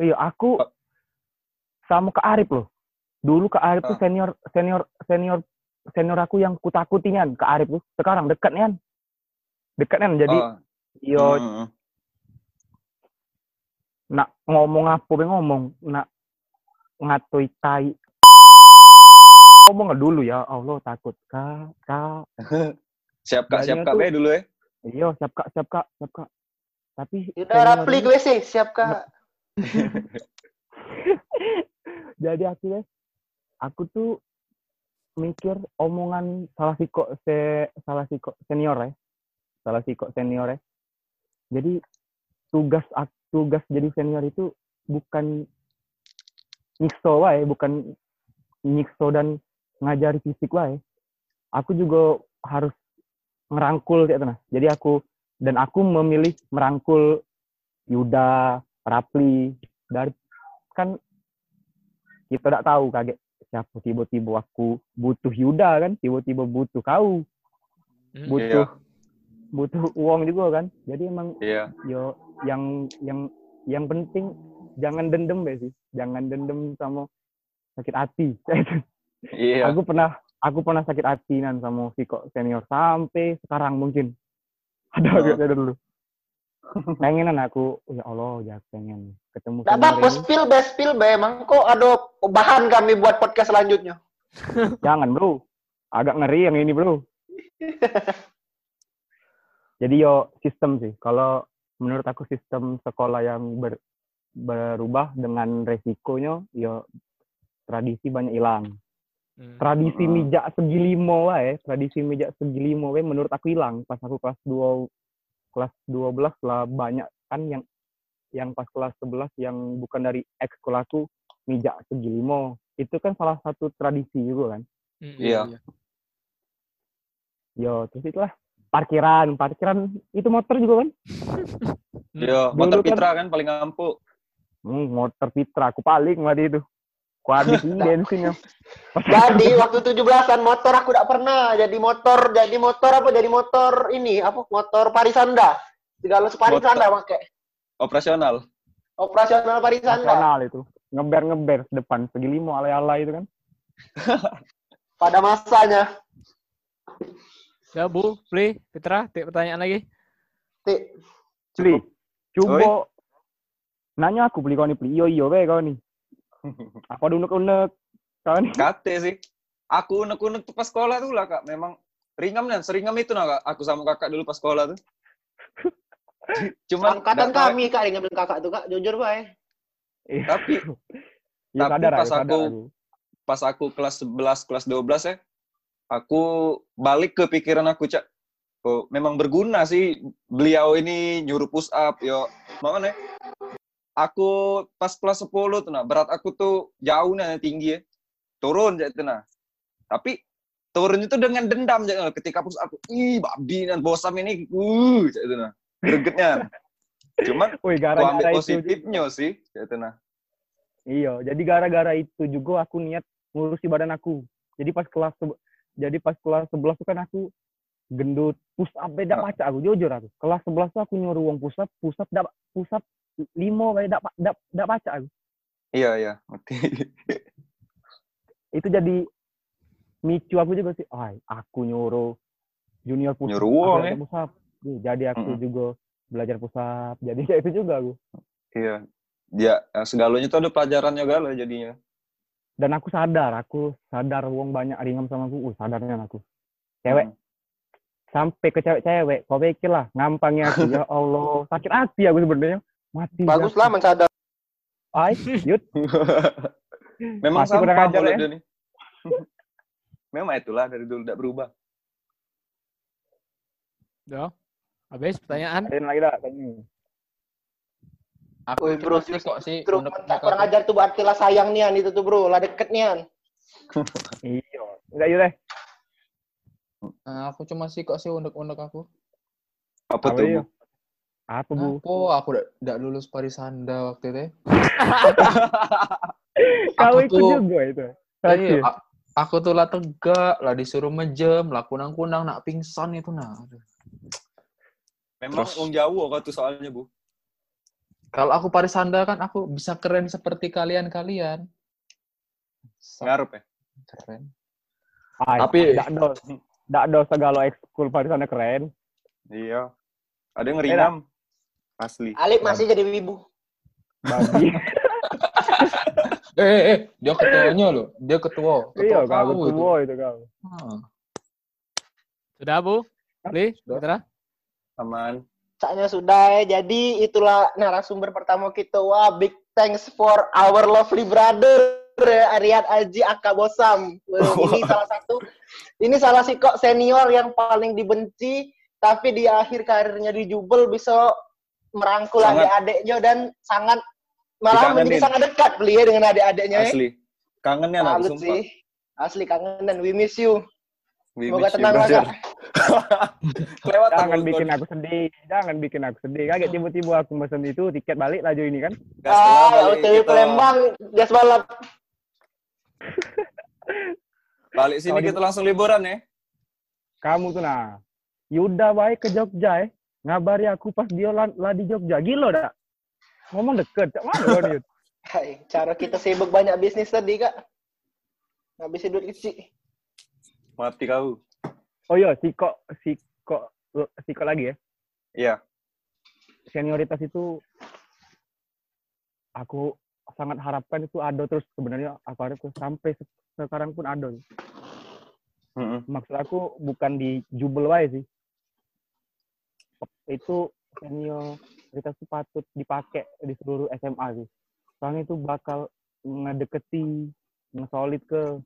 Iya, aku Pak. sama Kak Arif loh. Dulu Kak Arif tuh Ah. senior senior senior senior aku yang kutakutian Kak Arif tuh. Sekarang dekat nih kan. Dekat kan. Jadi Oh, yo hmm, nak ngomong apa be? Ngomong, nak ngatoi tai. Ngomong dulu ya Allah takut. Kak kak. Siap kak, siap kak be dulu ya. iya siap kak siap kak siap kak. Tapi Udah rapli gue sih, siap Kak. jadi akhirnya aku tuh mikir omongan salah si kok se salah si kok senior ya. Salah si kok senior ya jadi tugas tugas jadi senior itu bukan nyikso wae bukan nyikso dan ngajari fisik wae. Aku juga harus ngerangkul kayak nah jadi aku dan aku memilih merangkul Yuda Rapli dari kan kita tidak tahu kaget siapa tiba-tiba aku butuh Yuda kan tiba-tiba butuh kau. Hmm. Butuh uang juga kan jadi emang Iya. yo yang yang yang penting jangan dendam be sih jangan dendam sama sakit hati Iya. aku pernah aku pernah sakit hati nan sama si kok senior sampai sekarang mungkin ada Oh. ada dulu pengenan aku ya Allah ya pengen ketemu senior apa-apa, spill be, spill be. Emang kok ada bahan kami buat podcast selanjutnya. Jangan bro, agak ngeri yang ini bro. Jadi yo sistem sih. Kalau menurut aku sistem sekolah yang ber- berubah dengan resikonya, yo tradisi banyak hilang. Hmm. Tradisi Mm-mm. mijak segi limo wae, tradisi mijak segi limo wae menurut aku hilang pas aku kelas 2 kelas 12 lah banyak kan yang yang pas kelas 11 yang bukan dari ex sekolahku mijak segi limo. Itu kan salah satu tradisi juga kan. Hmm, Iya. Yo, terus itulah parkiran, parkiran itu motor juga kan? Iya, motor kan- Pitra kan paling ampuh. Hmm, motor Fitra aku paling mati itu. Ku habisin bensinnya. Jadi waktu 17-an motor aku tidak pernah jadi motor, jadi motor apa? Jadi motor ini apa? Motor Parisanda. Segala Parisanda pakai. Operasional. Operasional Parisanda. Nasional itu. Ngeber-ngeber depan segi limo alay-alay itu kan. Pada masanya. Ya Bu, Pli, Fitra, tik pertanyaan lagi. Ti, Pli, coba nanya aku beli kau nih, Pli. Iyo, iyo, be kau nih. Apa ada unek-unek? Kau nih. Kate sih. Aku unek-unek tuh pas sekolah tuh lah kak. Memang ringam dan seringam itu nah kak. Aku sama kakak dulu pas sekolah tuh. Cuman angkatan kami kak yang ngambil kakak tuh kak, jujur. Iya. Tapi Iya, tapi sadar pas sadar aku- pas aku kelas 11, kelas 12 ya, aku balik ke pikiran aku, Cak. Oh, memang berguna sih beliau ini nyuruh push up, yo. Makanya aku pas kelas 10 tuh nah, berat aku tuh jauh nih tinggi ya. Turun Cak itu nah. Tapi turun itu dengan dendam Cak. ketika push up, ih babi dan bosam ini, uh, Cak itu nah. Gregetnya. Cuman Wih, aku gara-gara ambil itu. positifnya sih, Cak itu nah. Iya, jadi gara-gara itu juga aku niat ngurusi badan aku. Jadi pas kelas jadi pas kelas 11 tuh kan aku gendut, push up beda Ah. baca aku jujur aku. Kelas 11 tuh aku nyuruh uang push up, push up dak push up limo kayak dak dak dak baca aku. Iya, iya. Ngerti. Itu jadi micu aku juga sih. Ay, aku nyuruh junior push Nyuruh uang, ya. push up. Jadi aku Mm-mm. juga belajar push up. Jadi kayak itu juga aku. Iya. Dia eh, segalanya tuh ada pelajarannya gala jadinya. Dan aku sadar, aku sadar uang banyak ringan sama aku. Uh, sadarnya aku. Cewek Hmm. sampai ke cewek-cewek, kau pikir lah, ngampangnya aku, ya Allah, sakit hati aku sebenarnya, mati. Bagus aku. lah mensadar. Ay, yut, Memang Masih kurang sampah ajar, ya? dia nih. Memang itulah dari dulu tidak berubah. Ya. Habis pertanyaan. ada yang lagi dah, tanya. Aku Wih, bro, sih kok sih Bro, tak kurang ajar tuh berarti lah sayang nian itu tuh bro, lah deket nian. Iya, enggak yuk deh. Nah, aku cuma sih kok sih unek-unek aku. Apa Apa tuh? iya? Bu? Apa bu? Apa aku udah lulus Parisanda waktu itu. ya. Kau aku ikut tuh- juga itu. Iya, aku tuh lah tegak, lah disuruh mejem, lah kunang-kunang, nak pingsan itu nah. Memang Terus- Wong Jawa kok tuh soalnya, Bu. Kalau aku Parisanda kan aku bisa keren seperti kalian-kalian. Ngarep ya. Keren. Ay, Tapi- enggak do, enggak do segala ekskul pada sana keren. Iya. Ada yang ngeringam. Asli. Alip masih jadi wibu. Babi. Eh, eh, eh, dia ketuanya loh. Dia ketua. iya, Ketua kau kau itu. tua itu kau. Ah. Sudah, Bu? Pli, Sudah. Aman. Caknya sudah ya. Jadi itulah narasumber pertama kita. Wah, big thanks for our lovely brother Ariad Aji Aka Bosam. Wah, ini salah satu ini salah si kok senior yang paling dibenci tapi di akhir karirnya di Jubel bisa merangkul adik-adiknya dan sangat malah menjadi sangat dekat beli ya dengan adik-adiknya. ya. Asli. Kangennya nah, sumpah. sih. Asli kangen dan we miss you. We Semoga miss you, tenang lah, Kelewatan Jangan bikin aku sedih, jangan bikin aku sedih. Kaget tiba-tiba aku pesen itu tiket balik laju ini kan. Gas lah Ah, OTW kita. Palembang, gas balap. Balik sini di- kita langsung liburan ya. Kamu tuh nah, Yuda baik ke Jogja eh. Ngabari aku pas dia lah, lah di Jogja. Gila dak? Ngomong deket, cak mana kau? Yud? Hai, cara kita sibuk banyak bisnis tadi, Kak. Ngabisin duit kecil. Mati kau. Oh iya, si kok, si kok, si kok lagi ya. Iya. Senioritas itu aku sangat harapkan itu ada terus sebenarnya aku harap sampai se- sekarang pun ada. Mm-mm. Maksud aku bukan di jubel wae sih. Itu senioritas itu patut dipakai di seluruh SMA sih. Soalnya itu bakal ngedeketi, ngesolid ke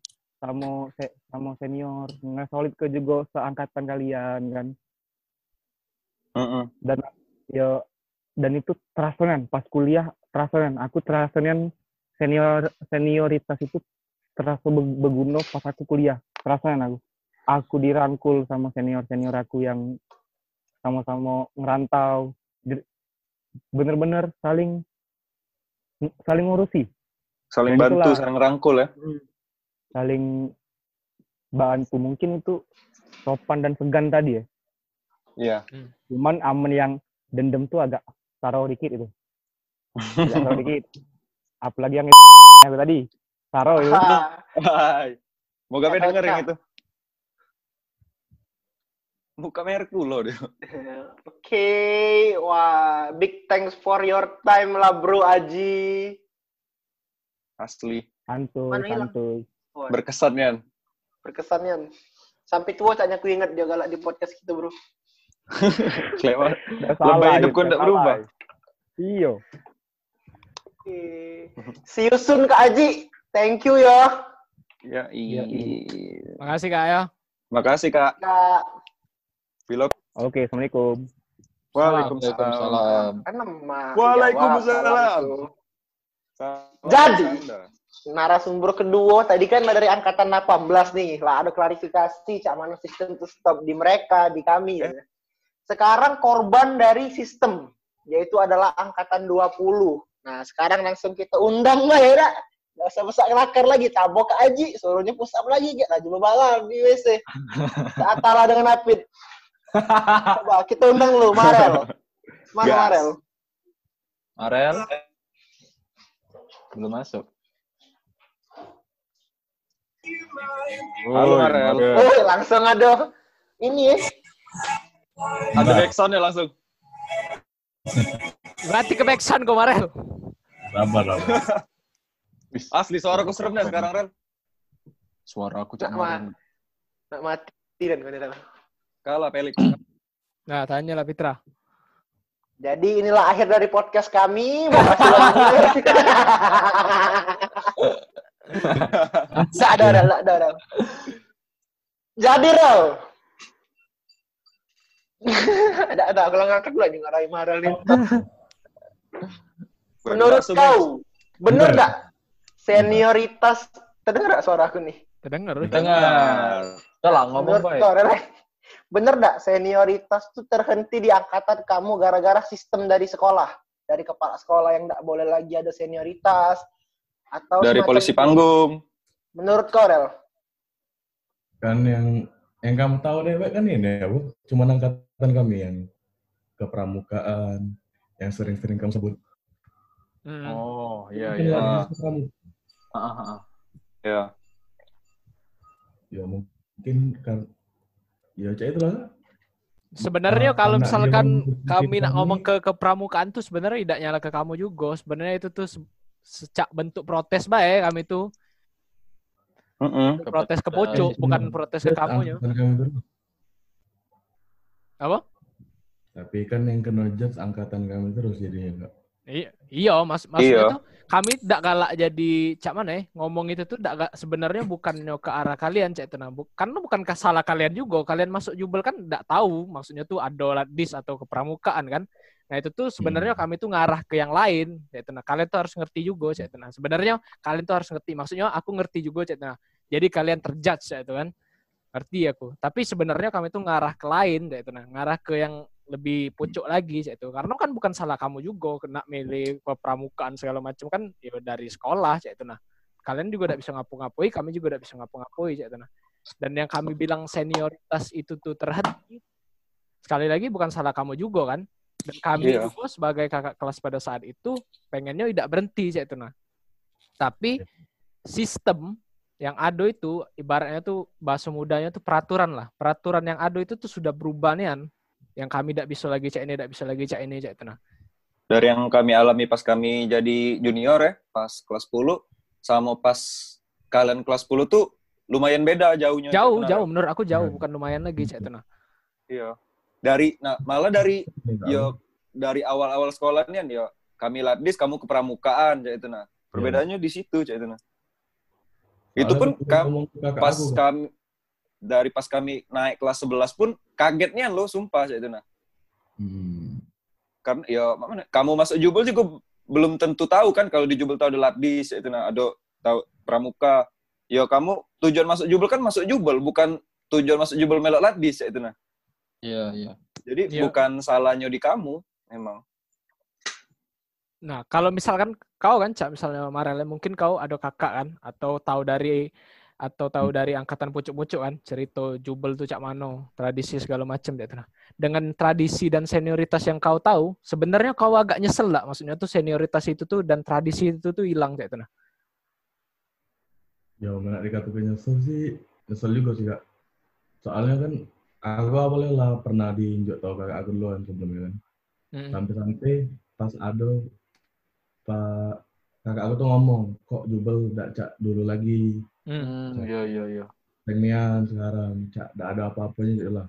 sama se- sama senior, ngesolid ke juga seangkatan kalian kan. Mm-mm. dan ya dan itu terasakan pas kuliah terasakan aku terasakan senior senioritas itu terasa be- berguna pas aku kuliah terasakan aku aku dirangkul sama senior senior aku yang sama-sama ngerantau bener-bener saling saling ngurusi, Saling Ya, bantu, itulah. saling rangkul ya. Saling bantu. Mungkin itu sopan dan segan tadi ya. Iya. Cuman aman yang dendam tuh agak taruh dikit itu. Agak taruh dikit. Apalagi yang itu tadi. Taruh itu. Moga Kata denger yang itu. Buka merek dulu dia. Oke, wah, big thanks for your time lah bro Aji. Asli. Santuy, Mana santuy. Wah, Berkesan ya. berkesannya. Sampai tua caknya aku ingat dia galak di podcast kita bro. Udah Lebay hidup itu, kau nggak berubah. Iya. Oke. See you soon Kak Aji. Thank you ya. Ya, iya. Makasih Kak ya. Makasih, Kak. Kak. Pilot. Oke, assalamualaikum. Waalaikumsalam. Waalaikumsalam. Nama. Waalaikumsalam. Jadi. Narasumber kedua tadi kan dari angkatan 18 nih lah ada klarifikasi cak mana sistem to stop di mereka di kami ya. Sekarang korban dari sistem yaitu adalah angkatan 20. Nah, sekarang langsung kita undang lah ya. Nggak usah besar kelakar lagi, tabok ke Aji, suruhnya push up lagi, gak laju balang di WC. Seatala dengan Apit. Coba kita undang lu, Marel. Mana Gas. Marel? Marel? Belum masuk. Halo, Marel. Oh, langsung ada ini ya. Ada backsound ya langsung. Berarti ke backsound kok Marel. Sabar, sabar. Asli suara aku serem dah sekarang, Ren. Suara aku cak Ma. Nak mati dan kau. Kalah, Felix. Nah, tanya lah Fitra. Jadi inilah akhir dari podcast kami. Ada, ada, ada. Jadi, Rel. ada, ada. Kalau ngangkat lagi ngarahin marah nih. Menurut kau, bener Bener. nggak senioritas? Terdengar nggak suara aku nih? Terdengar. Dengar. Udah lah ngomong Menurut baik. bener nggak senioritas tuh terhenti di angkatan kamu gara-gara sistem dari sekolah? Dari kepala sekolah yang nggak boleh lagi ada senioritas? Atau Dari polisi itu? panggung. Menurut kau, Rel? Kan yang yang kamu tahu deh, kan ini ya, Bu. Cuma angkatan kami yang kepramukaan, yang sering-sering kamu sebut. Hmm. Oh, iya iya. Ah, ah, ah. Ya. Ya mungkin kan, ya cak itulah. Sebenarnya Ah, kalau misalkan kami nak ngomong ke kepramukaan tuh sebenarnya tidak nyala ke kamu juga. Sebenarnya itu tuh secak bentuk protes baik kami tuh. Mm-mm. Protes ke Eh, pojok, cuma bukan protes ke kami terus. Apa? Tapi kan yang kena judge angkatan kami terus jadinya enggak. Iya, iya mas, maksudnya Iya. tuh kami tidak galak jadi cak mana ya ngomong itu tuh tidak sebenarnya bukannya ke arah kalian cak itu nah Bu- karena bukan ke salah kalian juga kalian masuk jubel kan tidak tahu maksudnya tuh ada ladis atau kepramukaan kan nah itu tuh sebenarnya Hmm. kami tuh ngarah ke yang lain. Cak itu nah kalian tuh harus ngerti juga cak itu nah. Sebenarnya kalian tuh harus ngerti. Maksudnya aku ngerti juga cak itu nah. Jadi kalian terjudge cak itu kan. Ngerti aku. Tapi sebenarnya kami tuh ngarah ke lain cak itu nah. Ngarah ke yang lebih pucuk lagi cak itu. Karena kan bukan salah kamu juga kena milih pramukaan segala macam kan ya dari sekolah cak itu nah. Kalian juga tidak bisa ngapu-ngapui kami juga tidak bisa ngapu-ngapui cak itu nah. Dan yang kami bilang senioritas itu tuh terhenti sekali lagi bukan salah kamu juga kan dan kami Iya. juga sebagai kakak kelas pada saat itu pengennya tidak berhenti cak itu nah tapi sistem yang ada itu ibaratnya tuh bahasa mudanya tuh peraturan lah peraturan yang ada itu tuh sudah berubah nih yang kami tidak bisa lagi cak ini tidak bisa lagi cak ini cak itu nah Dari yang kami alami pas kami jadi junior ya, pas kelas 10, sama pas kalian kelas 10 tuh lumayan beda jauhnya. jauh jauh menurut aku jauh Hmm. bukan lumayan lagi cak itu nah Iya. Dari, nah malah dari, Ini tahu. yo, dari awal-awal sekolah nih, yo, kami ladis, kamu kepramukaan, cak itu nah. Perbedaannya di situ, cak itu nah. Itu pun kam- pas aku, kami dari pas kami naik kelas 11 pun kagetnya lo sumpah cak itu nah. Hmm. Karena ya mana kamu masuk jubel juga belum tentu tahu kan kalau di jubel tahu ada ladis cak itu nah, ada tahu pramuka. Ya kamu tujuan masuk jubel kan masuk jubel bukan tujuan masuk jubel melok ladis cak itu nah. Iya, iya. Jadi Iya. bukan salahnya di kamu memang. Nah, kalau misalkan kau kan, Cak, misalnya Marel, mungkin kau ada kakak kan, atau tahu dari atau tahu Hmm. dari angkatan pucuk-pucuk kan, cerita jubel tuh Cak Mano, tradisi segala macam gitu. Nah, dengan tradisi dan senioritas yang kau tahu, sebenarnya kau agak nyesel lah, maksudnya tuh senioritas itu tuh dan tradisi itu tuh hilang kayak itu nah. Ya, mana dikatakan nyesel sih, nyesel juga sih kak. Soalnya kan aku awalnya lah pernah diinjak tau kakak aku duluan sebelumnya kan. Mm. Sampai-sampai pas ada pak kakak aku tuh ngomong kok jubel gak cak dulu lagi Mm. Hmm, iya iya iya. pengen sekarang cak gak ada apa-apanya gitu lah.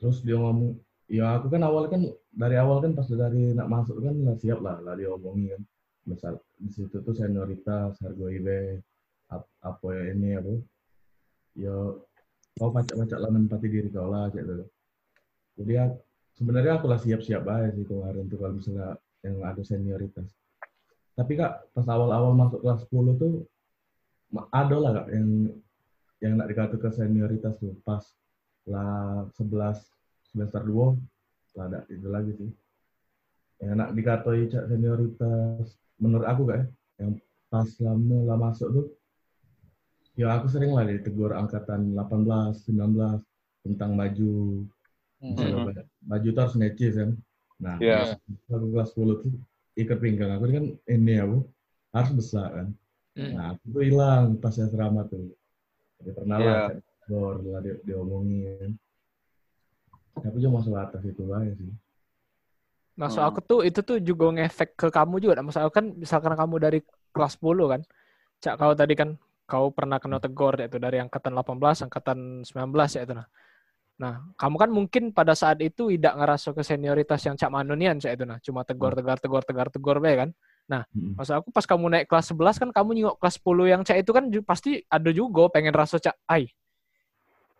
Terus dia ngomong ya aku kan awal kan dari awal kan pas dari nak masuk kan lah siap lah lah dia omongin kan misal di situ tuh senioritas harga IB ap- apa ya ini apa ya kau pacak-pacak lah menempati diri kau lah kayak gitu jadi ya, sebenarnya aku lah siap-siap aja sih kemarin tuh kalau misalnya yang ada senioritas. Tapi kak pas awal-awal masuk kelas 10 tuh ada lah kak yang yang nak dikatakan senioritas tuh pas lah 11 semester 2 lah ada itu lagi sih. Yang nak dikatai cak senioritas menurut aku kak ya yang pas lama lah masuk tuh ya aku sering lah ditegur angkatan 18 19 tentang baju Hmm. Misalnya baju tuh harus necis kan nah Iya. aku kelas 10 tuh ikat pinggang aku ini kan ini aku harus besar kan Mm. nah aku tuh hilang pas asrama tuh jadi pernah Iya. lah bor lah dia, diomongin tapi cuma masalah atas itu aja sih Maksud Hmm. aku tuh itu tuh juga ngefek ke kamu juga. Maksud aku kan misalkan kamu dari kelas 10 kan. Cak kau tadi kan kau pernah kena tegur yaitu dari angkatan 18, angkatan 19 ya itu nah. Nah, kamu kan mungkin pada saat itu tidak ngerasa ke senioritas yang Cak Manunian Cak itu nah. Cuma tegur tegur tegur tegur tegur be kan. Mm-mm. Maksud aku pas kamu naik kelas 11 kan kamu nyingok kelas 10 yang Cak itu kan pasti ada juga pengen rasa Cak ai.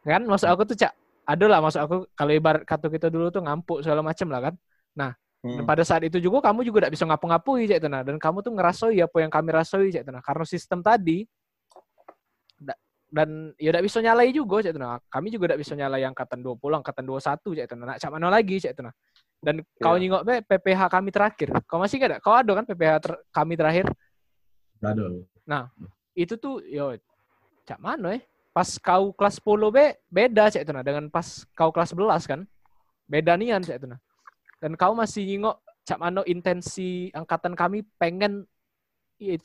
Kan maksud aku tuh Cak ada lah maksud aku kalau ibarat kata kita dulu tuh ngampuk segala macam lah kan. Dan Hmm. pada saat itu juga kamu juga tidak bisa ngapu-ngapui cek tenang dan kamu tuh ngerasoi apa yang kami rasoi cek tenang karena sistem tadi dan ya tidak bisa nyalai juga cek tenang kami juga tidak bisa nyalai angkatan 20 angkatan 21 cek tenang nak cak mana lagi cek tenang dan kau Iya. nyingok be PPH kami terakhir. Kau masih gak ada kau ada kan PPH ter- kami terakhir? Ada. Itu tuh yo cak mana eh. Pas kau kelas 10 be beda cek tenang dengan pas kau kelas 11 kan. Beda nian cek tenang dan kau masih nyingok cak mano intensi angkatan kami pengen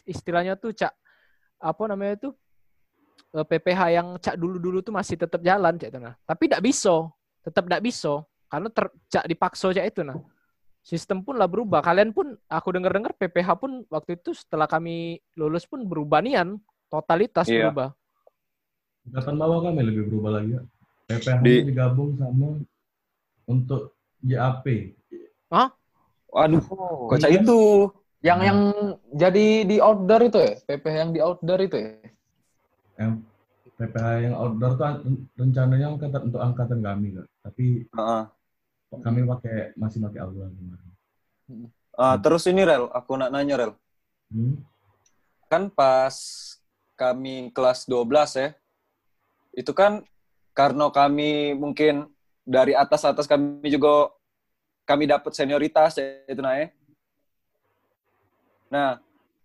istilahnya tuh cak apa namanya tuh PPH yang cak dulu-dulu tuh masih tetap jalan cak tenang tapi tidak bisa tetap tidak bisa. Karena ter, cak dipaksa cak itu nah. Sistem pun lah berubah. Kalian pun aku dengar-dengar PPH pun waktu itu setelah kami lulus pun berubah nian. Totalitas Iya. berubah. Angkatan bawah kami lebih berubah lagi ya PPH Di- itu digabung sama untuk JAP Waduh, Oh, kocak iya. itu. Yang yang jadi di outdoor itu ya, PPH yang di outdoor itu ya. Yang PPH yang outdoor tuh an- rencananya angkatan untuk angkatan kami kak tapi Heeh. kami pakai masih pakai aula kemarin Ah, terus ini Rel, aku nak nanya Rel. hmm? Kan pas kami kelas 12 ya, itu kan karena kami mungkin dari atas-atas kami juga kami dapat senioritas ya, itu nah ya. Nah,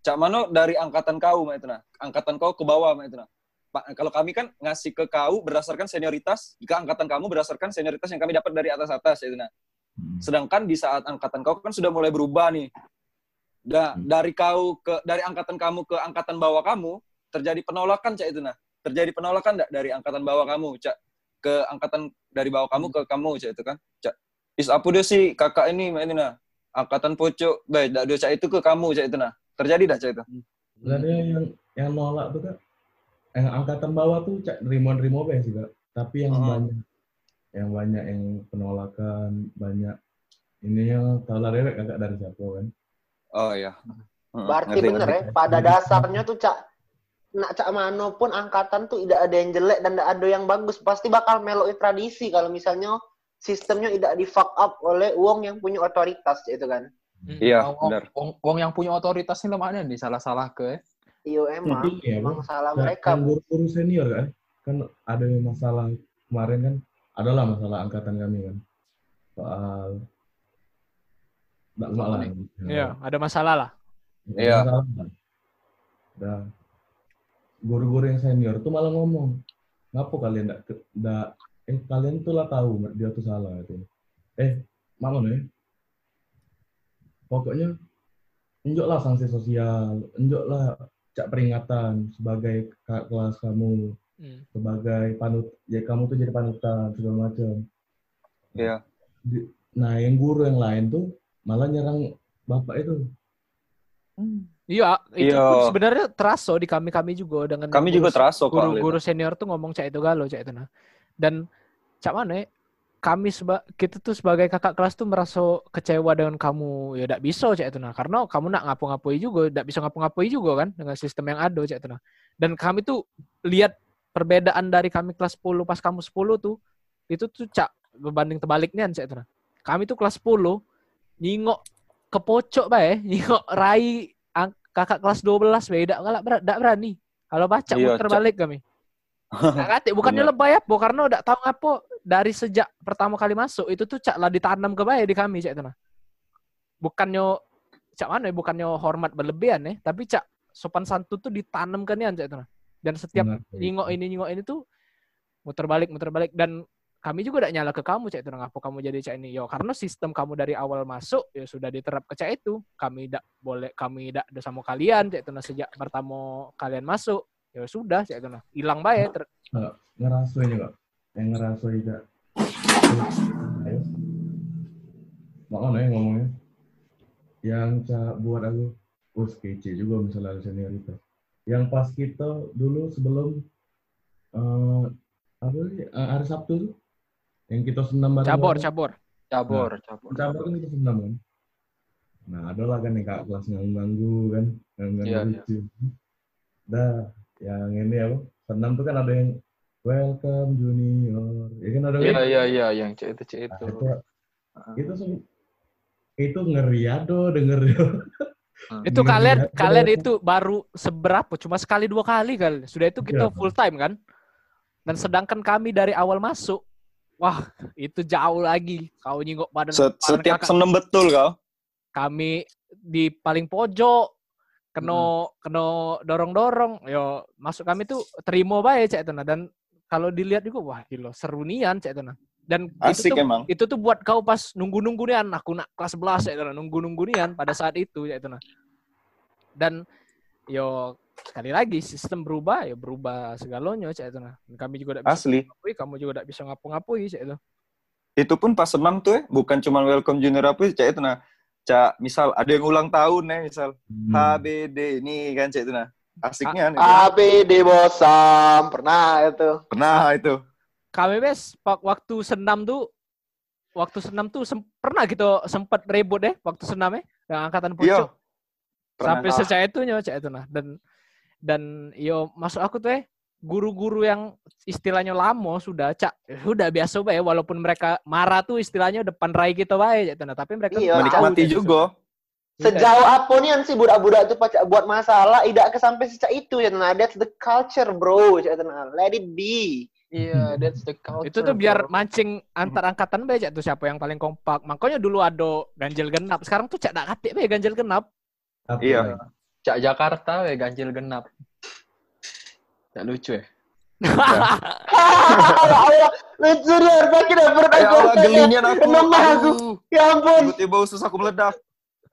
Cak Mano dari angkatan kau Mak, itu nah. Angkatan kau ke bawah Mak, itu nah. Kalau kami kan ngasih ke kau berdasarkan senioritas, jika angkatan kamu berdasarkan senioritas yang kami dapat dari atas-atas ya itu nah. Hmm. Sedangkan di saat angkatan kau kan sudah mulai berubah nih. Da, Hmm. dari kau ke dari angkatan kamu ke angkatan bawah kamu terjadi penolakan cak itu nah. Terjadi penolakan enggak dari angkatan bawah kamu cak ke angkatan dari bawah kamu ke kamu cak itu kan. Cak. Is apa dia sih kakak ini itu nah. Angkatan pocok, baik dak dia cak itu ke kamu cak itu nah. Terjadi dah cak itu. sebenarnya yang yang nolak tuh kak yang angkatan bawah tuh cak nerimo nerimo be sih kak tapi yang Hmm. banyak yang banyak yang penolakan banyak ini yang tahu lah dewek kakak dari siapa kan Oh iya. Berarti ngerti, bener ngerti. ya, pada dasarnya tuh cak nak cak mano pun angkatan tuh tidak ada yang jelek dan tidak ada yang bagus. Pasti bakal meloi tradisi kalau misalnya sistemnya tidak di fuck up oleh uang yang punya otoritas itu kan. Iya, Wong- benar. Wong, wong yang punya otoritas ini mana nih salah-salah ke? Ya? Iyo emang, Tapi ya, emang Bang. salah Kayak mereka. yang guru-guru senior kan kan ada yang masalah kemarin kan adalah masalah angkatan kami kan soal Nggak lah. Iya, ada masalah lah. Iya. Udah. Guru-guru yang senior tuh malah ngomong, ngapa kalian nggak nggak eh kalian tuh lah tahu dia tuh salah itu. Eh, mana nih? Pokoknya enjok lah sanksi sosial, enjok lah cak peringatan sebagai kakak kelas kamu, Hmm. sebagai panut ya kamu tuh jadi panutan segala macam. Iya. Nah, yang guru yang lain tuh malah nyerang bapak itu. Iya, itu Iya. pun sebenarnya terasa di kami-kami juga dengan Kami juga guru- terasa kok. guru-guru senior tuh ngomong cak itu galau cak itu nah. Dan cak mana ya, kami seba kita tuh sebagai kakak kelas tuh merasa kecewa dengan kamu. Ya tidak bisa cak itu nah karena kamu nak ngapu-ngapui juga tidak bisa ngapu-ngapui juga kan dengan sistem yang ada cak itu nah dan kami tuh lihat perbedaan dari kami kelas 10 pas kamu 10 tuh itu tuh cak berbanding terbaliknya cak itu nah kami tuh kelas 10 nyingok ke pojok bae nyingok rai ang- kakak kelas 12 bae tidak tidak berani. Kalau baca Iya, muter Cak. balik kami. Kate, bukannya Bener. lebay apa? Karena udah tahu apa dari sejak pertama kali masuk itu tuh cak lah ditanam ke di kami cak itu nah. Bukannya cak mana ya, bukannya hormat berlebihan ya, tapi cak sopan santun tuh ditanam kan ya cak itu nah. Dan setiap nyingok ini nyingok ini tuh muter balik muter balik. Dan kami juga udah nyala ke kamu cak itu nah, ngapa kamu jadi cak ini? Yo karena sistem kamu dari awal masuk ya sudah diterap ke cak itu. Kami tidak boleh kami tidak ada sama kalian cak itu nah. Sejak pertama kalian masuk ya sudah cak itu nah. Hilang bae ter- ngerasain juga yang ngerasain juga ayo. Mau ya ngomongnya? Yang cak buat aku oh kece juga misalnya ada senioritas. Yang pas kita dulu sebelum eh apa sih eh, hari Sabtu tuh yang kita senam bareng cabor cabor Cabur, cabur. cabur. kan kita senam kan? Nah ada lah kan yang kak kelas ganggu kan ganggu Iya, lucu. Dah yang ini apa senam tuh kan ada yang welcome junior ya kan ada Iya, iya, iya, yang cek itu, cek Nah, itu. itu itu sem- itu ngeri ado denger Itu Iya, kalian iya. kalian itu baru seberapa? Cuma sekali dua kali kali. Sudah itu kita Iya. full time kan? Dan sedangkan kami dari awal masuk, wah itu jauh lagi. Kau nyingok badan, Set- Setiap kakak. seneng betul kau. kami di paling pojok, kena kena dorong dorong. Yo masuk kami tuh terima baik cek itu nah. Dan kalau dilihat juga wah gila seru nian cek itu nah. Dan Asik itu tuh, emang. itu tuh buat kau pas nunggu-nunggu nian, aku nak kelas 11 ya, itu, nunggu-nunggu nian pada saat itu ya itu nah. Dan yo sekali lagi sistem berubah ya berubah segalanya cek itu nah. Kami juga tidak bisa Asli. ngapui, kamu juga tidak bisa ngapu-ngapui cek itu. Itu pun pas senam tuh ya, bukan cuma welcome junior apa, cek itu nah. Cak, misal ada yang ulang tahun nih, misal Hmm. HBD ini kan cek itu nah. Asiknya nih. ABD bosam pernah itu. Pernah itu. Kami bes pak waktu senam tuh waktu senam tuh sem- pernah gitu sempat ribut deh waktu senam ya yang angkatan Iya. pucuk Pernah. sampai secah itu cek itu nah dan dan yo masuk aku tuh eh guru-guru yang istilahnya lama sudah cak sudah biasa bae walaupun mereka marah tuh istilahnya depan rai kita bae itu nah tapi mereka Iya, Menikmati juga. Sejauh apa nih sih budak-budak itu pacak buat masalah, tidak ke sampai sejak itu ya. Nah, that's the culture, bro. Ya, nah, let it be. Iya, that's the culture. itu tuh biar mancing antar angkatan cak tuh siapa yang paling kompak makanya dulu ada ganjil genap sekarang tuh cak dak katik bae ganjil genap Tapi Iya. Cak Jakarta ya ganjil genap. Cak lucu ya. ya Allah, lucu kira berat Ya. Allah, gelinian aku. Lemah aku. Ya ampun. Tiba-tiba usus aku meledak.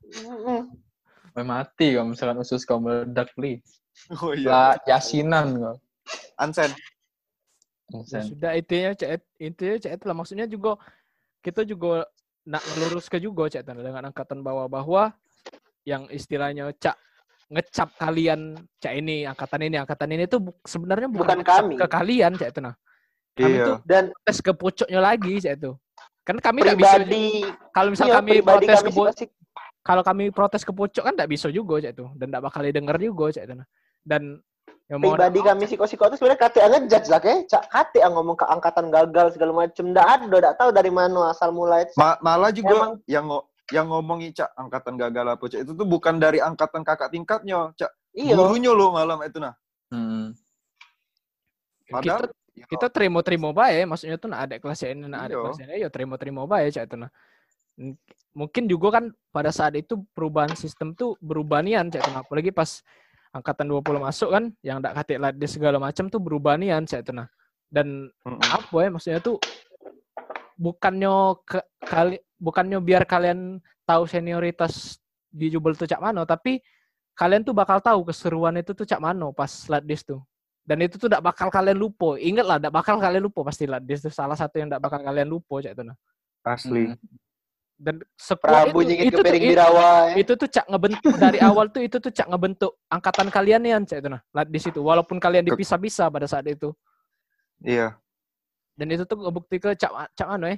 Sampai mati kalau misalkan usus kau meledak, please. Oh Lah, yasinan kau. Ansen. Ya Sen. sudah intinya cek intinya cek itu lah maksudnya juga kita juga nak melurus ke juga cek Tan, dengan angkatan bawah bahwa yang istilahnya cak ngecap kalian cak ini angkatan ini angkatan ini tuh bu- sebenarnya bukan, Bukan kami. ke kalian cek itu nah kami Iya. tuh Dan tes ke pucuknya lagi cek itu kan kami tidak bisa kalau misal iya, kami protes kami ke pasti kalau kami protes ke pucuk kan tidak bisa juga cek itu. Dan tidak bakal didengar juga cek itu. Nah dan ya mau pribadi kami siko-siko itu sebenarnya kate yang ngejudge lah kayak cak kate yang ngomong ke angkatan gagal segala macem. Ndak ada ndak tahu dari mana asal mulai Ma- malah juga Emang- yang ngo- yang ngomongin cak angkatan gagal apa cak itu tuh bukan dari angkatan kakak tingkatnya cak. Iya. Gurunya lo malam itu nah. Hmm. kita padahal kita terima terima baik maksudnya tuh nah ada kelas ini nah ada Iya. kelas ini ya terima terima baik cak itu nah Mungkin juga kan pada saat itu perubahan sistem tuh berubah nian, Cak Tuna. Apalagi pas angkatan 20 masuk kan, yang ndak katik latih segala macam tuh berubah nian, Cak Tuna. Dan Mm-mm. apa ya maksudnya tuh bukannya ke, kali bukannya biar kalian tahu senioritas di Jubel tuh cak mano tapi kalian tuh bakal tahu keseruan itu tuh cak mano pas latdis tuh dan itu tuh tidak bakal kalian lupa ingat lah tidak bakal kalian lupa pasti latdis tuh salah satu yang tidak bakal kalian lupa cak itu nah Asli. Dan Prabu itu itu tuh piring birawa. ya. itu tuh cak ngebentuk dari awal tuh itu tuh cak ngebentuk angkatan kalian nih cak itu nah latdis itu walaupun kalian dipisah-pisah pada saat itu Iya. dan itu tuh ngebukti ke cak cak anu ya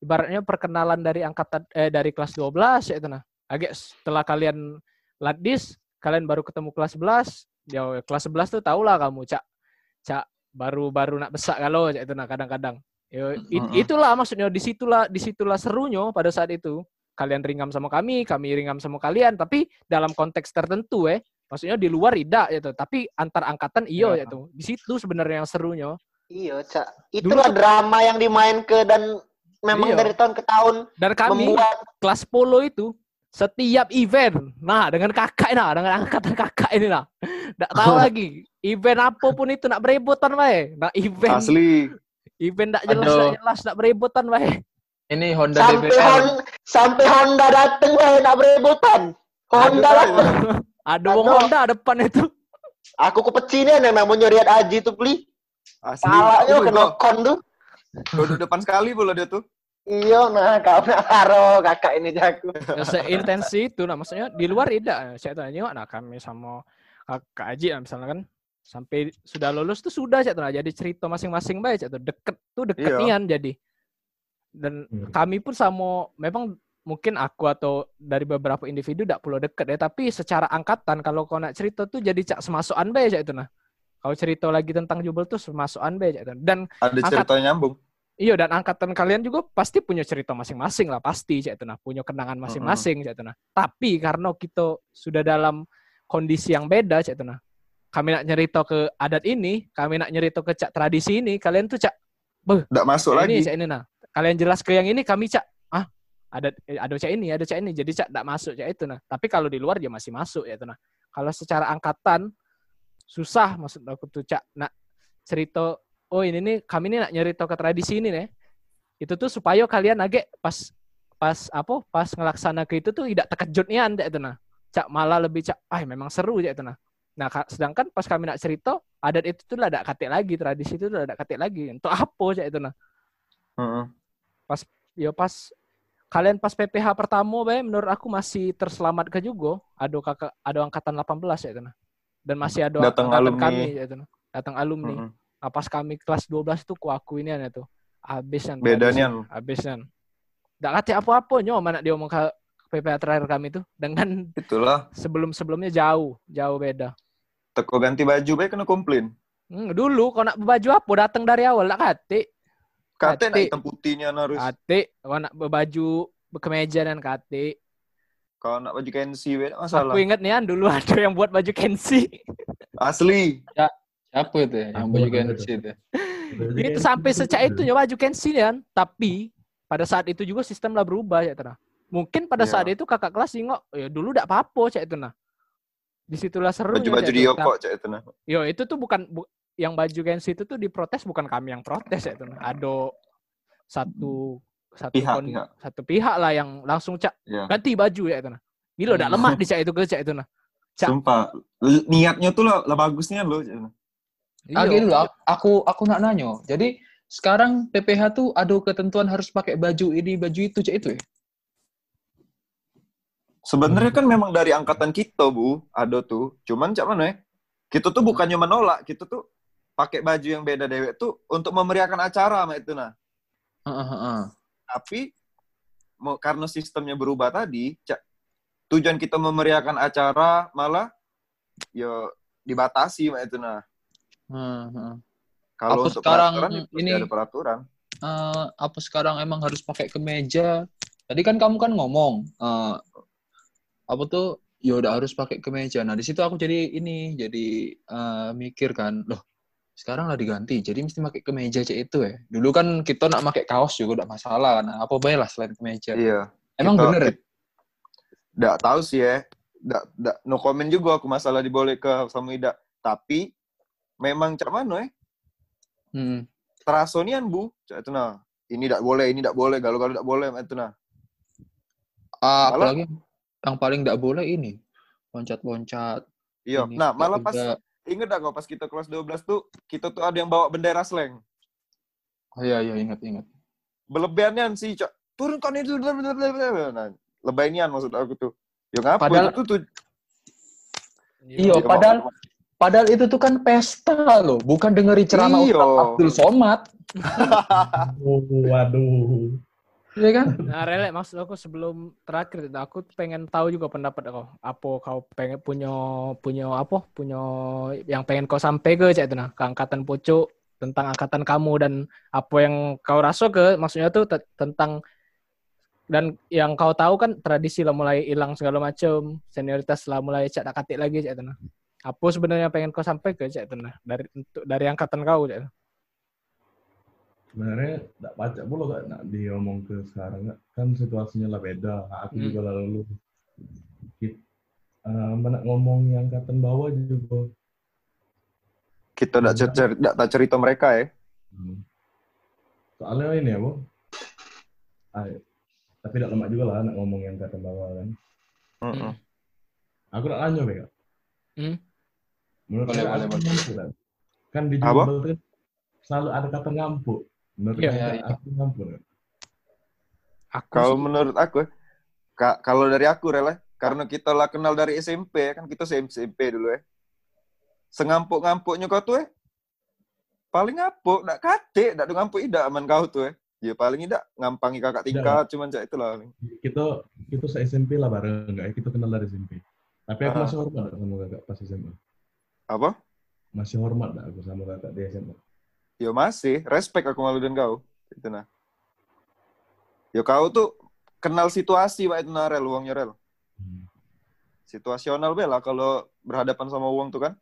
ibaratnya perkenalan dari angkatan eh dari kelas 12 ya itu nah agak setelah kalian latdis kalian baru ketemu kelas 11 ya kelas 11 tuh tau lah kamu cak cak baru baru nak besak kalau cak itu nah kadang-kadang Yo, it- itulah maksudnya di situlah di situlah serunya pada saat itu. Kalian ringam sama kami kami ringam sama kalian tapi dalam konteks tertentu eh. Maksudnya di luar tidak gitu tapi antar angkatan iyo Ya. gitu di situ sebenarnya yang serunya. Iya, Cak. Dulu Itulah tuh- drama yang dimainkan dan memang Iya. dari tahun ke tahun dan kami membuat kelas polo itu setiap event, nah dengan kakak nah dengan angkatan kakak ini nah, nggak tahu lagi event apa pun itu nak berebutan bae, nah event Asli. Event nggak jelas nggak jelas nak berebutan bae. Ini Honda sampai DBR. Hon, sampai Honda dateng lah nak berebutan. Honda Aduh, dateng. Ada wong Aduh. Honda depan itu. Aku kepecinin memang mau nyuriat Aji tuh beli. Aku kena kon tuh. Duduk depan sekali pula dia tuh. Iya, nah kau nak karo kakak ini jago. Ya, Seintensi itu nah maksudnya di luar tidak. Saya tanya nah kami sama kakak Aji lah misalnya kan sampai sudah lulus tuh sudah cak tuh nah, jadi cerita masing-masing baik cak tuh deket tuh deket Iya. nian jadi dan Hmm. kami pun sama memang mungkin aku atau dari beberapa individu tidak perlu deket ya tapi secara angkatan kalau kau nak cerita tuh jadi cak semasukan baik cak itu nah kalau cerita lagi tentang jubel tuh semasukan baik cak itu dan Ada Angkat- ceritanya nyambung. Iya dan angkatan kalian juga pasti punya cerita masing-masing lah pasti cak itu nah punya kenangan masing-masing cak itu nah. Tapi karena kita sudah dalam kondisi yang beda cak itu nah. Kami nak nyerita ke adat ini, kami nak nyerita ke cak tradisi ini, kalian tuh cak Nggak masuk ini lagi. cak ini nah. Kalian jelas ke yang ini kami cak ah ada eh, ada cak ini, ada cak ini. Jadi cak tidak masuk cak itu nah. Tapi kalau di luar dia masih masuk ya itu nah. Kalau secara angkatan susah maksud aku tuh cak nak cerita oh ini nih kami ini nak nyerita ke tradisi ini nih itu tuh supaya kalian agak pas pas apa pas ngelaksana ke itu tuh tidak terkejut nih anda itu nah cak malah lebih cak ah memang seru ya itu nah nah ka- sedangkan pas kami nak cerita adat itu tuh ada katik lagi tradisi itu tuh ada katik lagi untuk apa cak itu nah Heeh. ya pas kalian pas PPH pertama bae menurut aku masih terselamat ke juga ada kakak ada angkatan 18 ya itu nah dan masih ada Datang angkatan alumni. kami ya itu nah datang alumni Heeh. Nah, pas kami kelas 12 tuh ku aku ini ya tuh. Habisnya. Bedanya. Habisnya. Nggak kata apa-apa nyo mana dia ngomong ke PPA terakhir kami tuh dengan Itulah. sebelum-sebelumnya jauh, jauh beda. Teko ganti baju baik kena komplain. Hmm, dulu kau nak baju apa datang dari awal nak kate. Kate nak hitam putihnya harus. Kate, kau nak baju kemeja dan kate. Kalau nak baju kensi beda masalah. Aku inget nih An, dulu ada yang buat baju Kensi. Asli. Siapa itu ya? Yang baju Kensi itu. itu sampai secak itu nyo baju Kensi nih An. Tapi pada saat itu juga sistem lah berubah ya. Mungkin pada Iya. saat itu kakak kelas nengok, ya dulu tidak apa-apa cak itu nah. Di situlah seru. Baju-baju dia kok cak itu nah. Yo itu tuh bukan bu- yang baju Gensi itu tuh diprotes bukan kami yang protes ya itu. nah. Ada satu satu Pihak, kon- pihak. satu pihak lah yang langsung cak Iya. ganti baju ya itu nah. Gila udah Hmm. lemah di cak itu ke cak itu nah. Cak. Sumpah. Niatnya tuh lah, lah bagusnya loh. Cak itu nah. Ah, Iya. gini dulu, aku aku nak nanya. Jadi sekarang PPH tuh ada ketentuan harus pakai baju ini, baju itu, cek itu ya? Sebenarnya kan memang dari angkatan kita, Bu. Ada tuh. Cuman cak mana ya? Kita tuh bukannya menolak, kita tuh pakai baju yang beda dewek tuh untuk memeriahkan acara sama itu nah. Heeh, heeh. Tapi mau karena sistemnya berubah tadi, cak, tujuan kita memeriahkan acara malah yo dibatasi sama itu nah. Heeh, heeh. Kalau untuk sekarang peraturan ya ini- ada peraturan. Eh, apa sekarang emang harus pakai kemeja? Tadi kan kamu kan ngomong eh, apa tuh ya udah harus pakai kemeja. Nah, di situ aku jadi ini jadi eh, mikir kan, loh sekarang lah diganti, jadi mesti pakai kemeja cek itu ya. Dulu kan kita nak pakai kaos juga udah masalah kan. Apa baik lah selain kemeja. Iya. Emang Kita- bener ya? Nggak tahu sih ya. Nggak, nggak, no comment juga aku masalah diboleh ke sama Ida. Tapi memang cak mana ya? Hmm. Terasonian bu, cak itu nah. Ini tidak boleh, ini tidak boleh, galau-galau tidak boleh, itu nah. Ah, Malah- apalagi yang paling nggak boleh ini loncat-loncat. Iya. Ini Nah, malah juga- pas inget gak kau pas kita kelas 12 tuh kita tuh ada yang bawa bendera slang. Oh iya iya ingat ingat. Berlebihannya sih, cak. Turunkan itu. blablabla. Nah, lebaynian maksud aku tuh. Ya ngapa Padahal- itu tuh Iya, Ya, padahal padahal itu tuh kan pesta loh, bukan dengerin ceramah Iya. Ustaz Abdul Somad. Oh, waduh. Iya kan? Nah, Rele, maksud aku sebelum terakhir, aku pengen tahu juga pendapat kau. Apa kau pengen punya punya apa? Punya yang pengen kau sampai ke cak itu nah, ke angkatan pucuk tentang angkatan kamu dan apa yang kau rasa ke maksudnya tuh te- tentang dan yang kau tahu kan tradisi lah mulai hilang segala macam, senioritas lah mulai cak katik lagi cak itu nah. Apa sebenarnya pengen kau sampai ke cak itu nah dari untuk dari angkatan kau itu. Sebenarnya tidak baca pula kak nak diomong ke sekarang kak. Kan situasinya lah beda. Aku Hmm. juga lah lalu. Kita, uh, nak ngomong yang angkatan bawah juga. kita tidak cer- tidak tak cerita mereka ya. Hmm. Soalnya ini ya, Bu. Ah, tapi tidak lama juga lah nak ngomong yang angkatan bawah kan. Mm-mm. Aku nak nanya, Bek. Kak. Hmm. Menurut Boleh, saya boleh, kata boleh. ngampu, kan? Di? Jumbo itu kan selalu ada kata ngampu. Menurut Kakak, iya, iya. aku ngampu. Kak. Aku Kalau sih- menurut aku, ka- kalau dari aku rela, karena kita lah kenal dari SMP kan kita SMP dulu ya. Sengampuk-ngampuknya kau tuh ya. Paling ngampuk, nak kate, nak ngampuk ida aman kau tuh ya. Ya paling tidak ngampangi kakak tingkat, cuman cak itulah. Kita kita se SMP lah bareng, enggak ya? Kita kenal dari SMP. Tapi aku Ah. masih hormat nggak sama kakak pas SMA. Apa? Masih hormat nggak aku sama kakak di SMA. Ya masih, respect aku malu dan kau. Itu nah. Ya kau tuh kenal situasi Pak itu nah, rel, uangnya rel. Hmm. Situasional bela kalau berhadapan sama uang tuh kan.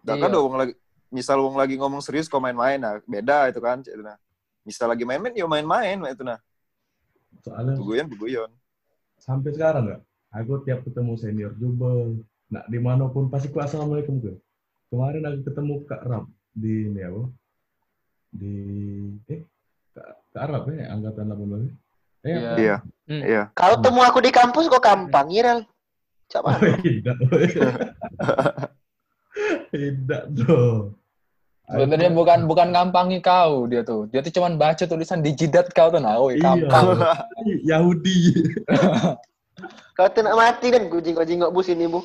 Iya. kan ada uang lagi, misal uang lagi ngomong serius kau main-main, nah beda itu kan. Itu nah. Misal lagi main-main, ya main-main itu nah. Soalnya Beguyon, beguyon. sampai sekarang nggak, aku tiap ketemu senior juga, nak di mana pun pasti ku assalamualaikum ke. Kemarin aku ketemu Kak Rab di ini apa? Di eh Kak, Kak Rab ya angkatan 18. Eh, Iya. Iya, Hmm. iya. Kalau temu aku di kampus kok gampang, Irel. Cak Oh, tidak. tidak tuh. Sebenarnya bukan bukan gampangi kau dia tuh. Dia tuh cuman baca tulisan di jidat kau tuh nah, woi, Iya. gampang. Yahudi. Kau tuh nak mati kan kucing kucing nggak bus ini bu.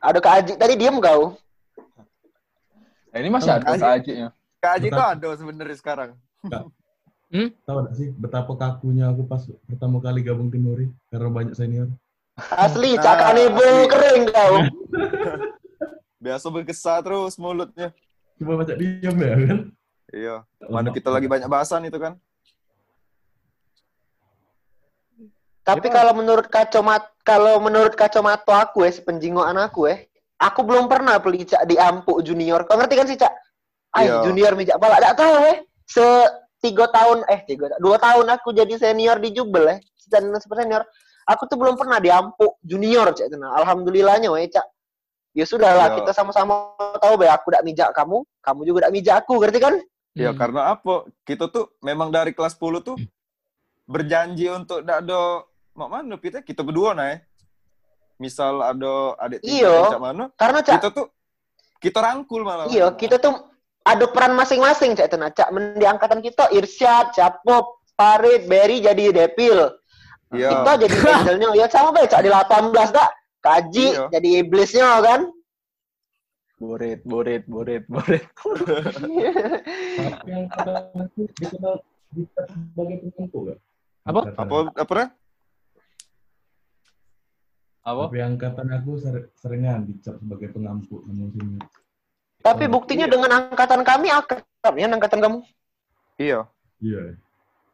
Ada Kak Aji tadi diem kau. Nah, ini masih ada Aji. aja Kak Aji tuh ada sebenarnya sekarang. Tahu gak sih betapa kakunya aku pas pertama kali gabung tim Nuri karena banyak senior. Asli, Ah, cak ibu kering kau. Biasa berkesah terus mulutnya. Cuma baca diam ya kan. Iya. Mana kita lagi banyak bahasan itu kan. Tapi Gimana? kalau menurut kacomat kalau menurut kacamata aku ya, sepenjingoan aku ya, aku belum pernah beli cak di Ampuk junior. Kau ngerti kan sih cak? Ay, Iya. junior mijak pala. Tidak tahu ya. Se tiga tahun eh tiga dua tahun aku jadi senior di Jubel ya, dan senior. Aku tuh belum pernah di Ampuk junior cak itu. Nah, alhamdulillahnya weh cak. Ya sudah lah, Iya. kita sama-sama tahu be aku tidak mijak kamu, kamu juga tidak mijak aku, ngerti kan? Ya Hmm. karena apa? Kita tuh memang dari kelas 10 tuh berjanji untuk tidak ada mak mana kita kita berdua nah. ya. Misal ada adik Iya. tingkat cak mana, Karena cak kita tuh kita rangkul malah. Iya, kita tuh ada peran masing-masing cak tenang. Cak di angkatan kita Irsyad, Capop, Farid, Berry jadi Depil. Iya. Kita jadi angelnya ya sama bae cak di 18 dak. Kaji Iya. jadi iblisnya kan. Boret, boret, boret, boret. Yang dikenal sebagai gak? Apa? Apa apa? Apa? Tapi angkatan aku ser- seringan dicap sebagai pengampu senior. Tapi Oh, buktinya dengan angkatan kami akrab ya angkatan kamu. Iya. Iya.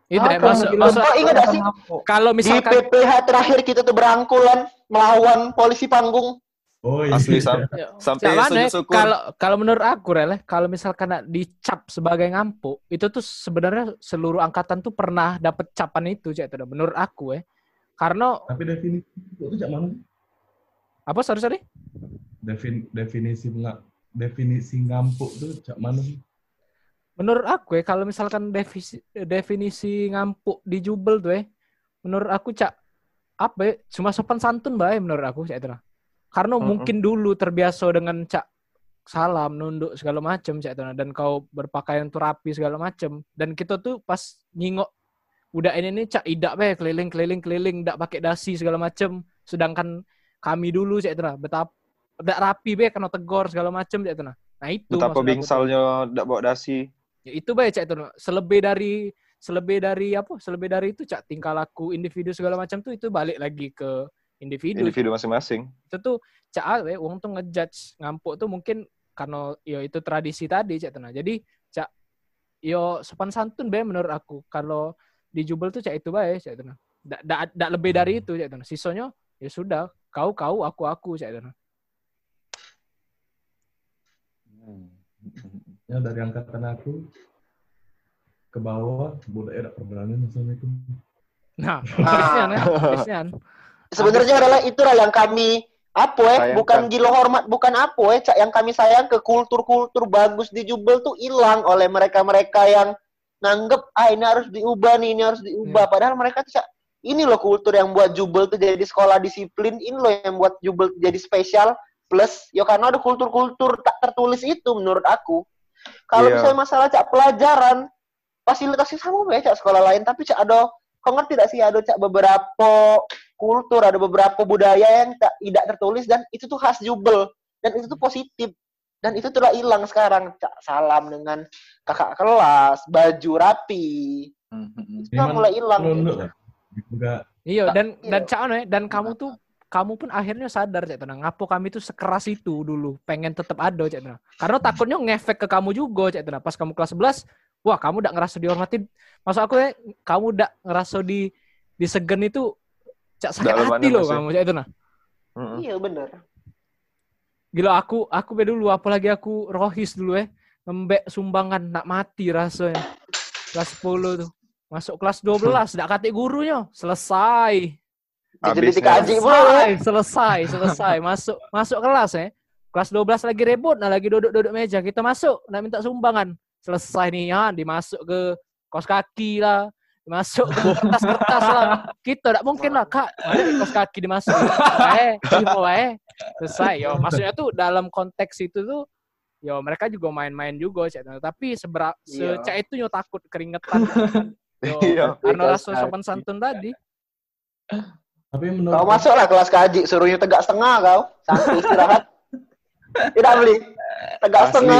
Itu Ah, masuk, masuk, Oh, ingat gak sih? kalau Di misalkan PPH terakhir kita tuh berangkulan melawan polisi panggung. Oh iya. Asli sam Ya, sampai ya? sujud syukur. Kalau kalau menurut aku Rel, kalau misalkan dicap sebagai ngampuk, itu tuh sebenarnya seluruh angkatan tuh pernah dapet capan itu, dah. menurut aku ya. Karena Tapi definisi itu cak mana? apa sorry sorry? Defin, definisi nggak definisi ngampuk tuh cak mana? sih? Menurut aku ya, kalau misalkan definisi, definisi ngampuk di jubel tuh ya, menurut aku cak apa ya, cuma sopan santun bae menurut aku cak itu. Karena Mm-mm. mungkin dulu terbiasa dengan cak salam, nunduk segala macam cak itu dan kau berpakaian tuh rapi segala macam dan kita tuh pas nyingok udah ini nih cak idak bae keliling keliling keliling ndak pakai dasi segala macam. Sedangkan kami dulu cak itu betapa ndak rapi be kena tegor segala macam cak itu dah. Nah itu Betapa bingsalnya ndak bawa dasi. Ya, itu baik cak itu selebih dari selebih dari apa? Selebih dari itu cak tingkah laku individu segala macam tuh itu balik lagi ke individu, Individu masing-masing. itu tuh cak awe wong tuh ngejudge ngampuk tuh mungkin karena yo itu tradisi tadi cak tenang jadi cak yo sopan santun be menurut aku. Kalau di jubel tuh cak itu baik cak tenang ndak ndak ndak lebih dari itu cak tenang sisanya ya sudah kau kau aku aku cak tenang Ya dari angkatan aku ke bawah budaya tidak perdana Assalamualaikum. nah biasanya ya biasanya Sebenarnya adalah itulah yang kami apa Sayangkan. bukan gilo hormat, bukan apa ya, Cak, yang kami sayang ke kultur-kultur bagus di Jubel tuh hilang oleh mereka-mereka yang nganggep ah ini harus diubah nih, ini harus diubah. Padahal mereka tuh ini loh kultur yang buat Jubel tuh jadi sekolah disiplin, ini loh yang buat Jubel jadi spesial. Plus, ya karena ada kultur-kultur tak tertulis itu menurut aku. Kalau Iya. misalnya masalah Cak pelajaran, fasilitasnya sama ya Cak sekolah lain, tapi Cak ada kau ngerti tidak sih ada cak beberapa kultur ada beberapa budaya yang tak tidak tertulis dan itu tuh khas jubel dan itu tuh positif dan itu telah hilang sekarang cak salam dengan kakak kelas baju rapi. Itu kan Memang mulai hilang. Juga. Iya dan Iya. dan cak anu ya, dan kamu tuh kamu pun akhirnya sadar cak tenang ngapo kami tuh sekeras itu dulu. Pengen tetap ada cak tenang karena takutnya ngefek ke kamu juga cak tenang pas kamu kelas 11 wah kamu udah ngerasa dihormatin. Masuk aku ya kamu udah ngerasa di disegen itu cak sakit Dalam hati loh kamu cak tenang iya bener gila aku aku be dulu apalagi aku rohis dulu ya ngembek sumbangan nak mati rasanya kelas 10 tuh masuk kelas 12 tidak kate gurunya selesai jadi dikaji ya. selesai, selesai, selesai. Masuk masuk kelas ya. Kelas 12 lagi rebut, nah lagi duduk-duduk meja. Kita masuk, nak minta sumbangan. Selesai nih ya, dimasuk ke kos kaki lah. Dimasuk ke kertas-kertas lah. Kita tidak mungkin lah, Kak. Kos kaki dimasuk. Eh, mau eh. Selesai. Yo, maksudnya tuh dalam konteks itu tuh Yo, mereka juga main-main juga, Cak. tapi sebera Iya. secak itu yo takut keringetan. Yo, Iya. karena rasa sopan santun tadi. tapi menurut kau masuklah kelas kaji suruhnya tegak setengah kau sampai istirahat tidak beli tegak setengah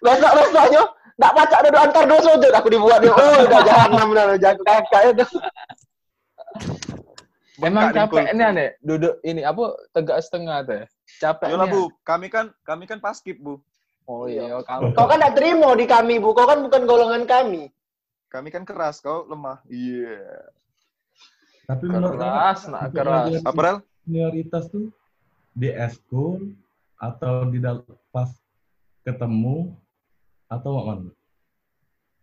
besok besoknya nggak baca duduk antar dua sujud aku dibuat dia oh udah jangan benar jago kakak itu Emang capek ini aneh duduk ini apa tegak setengah tuh ya? Capek Yolah bu, kami kan kami kan paskib bu. Oh iya, kamu. Kau kan tidak terima di kami, Bu. Kau kan bukan golongan kami. Kami kan keras, kau lemah. Iya. tapi menurut Keras, untuk keras. Apa Rel? senioritas tuh di eskul atau di pas ketemu atau mana?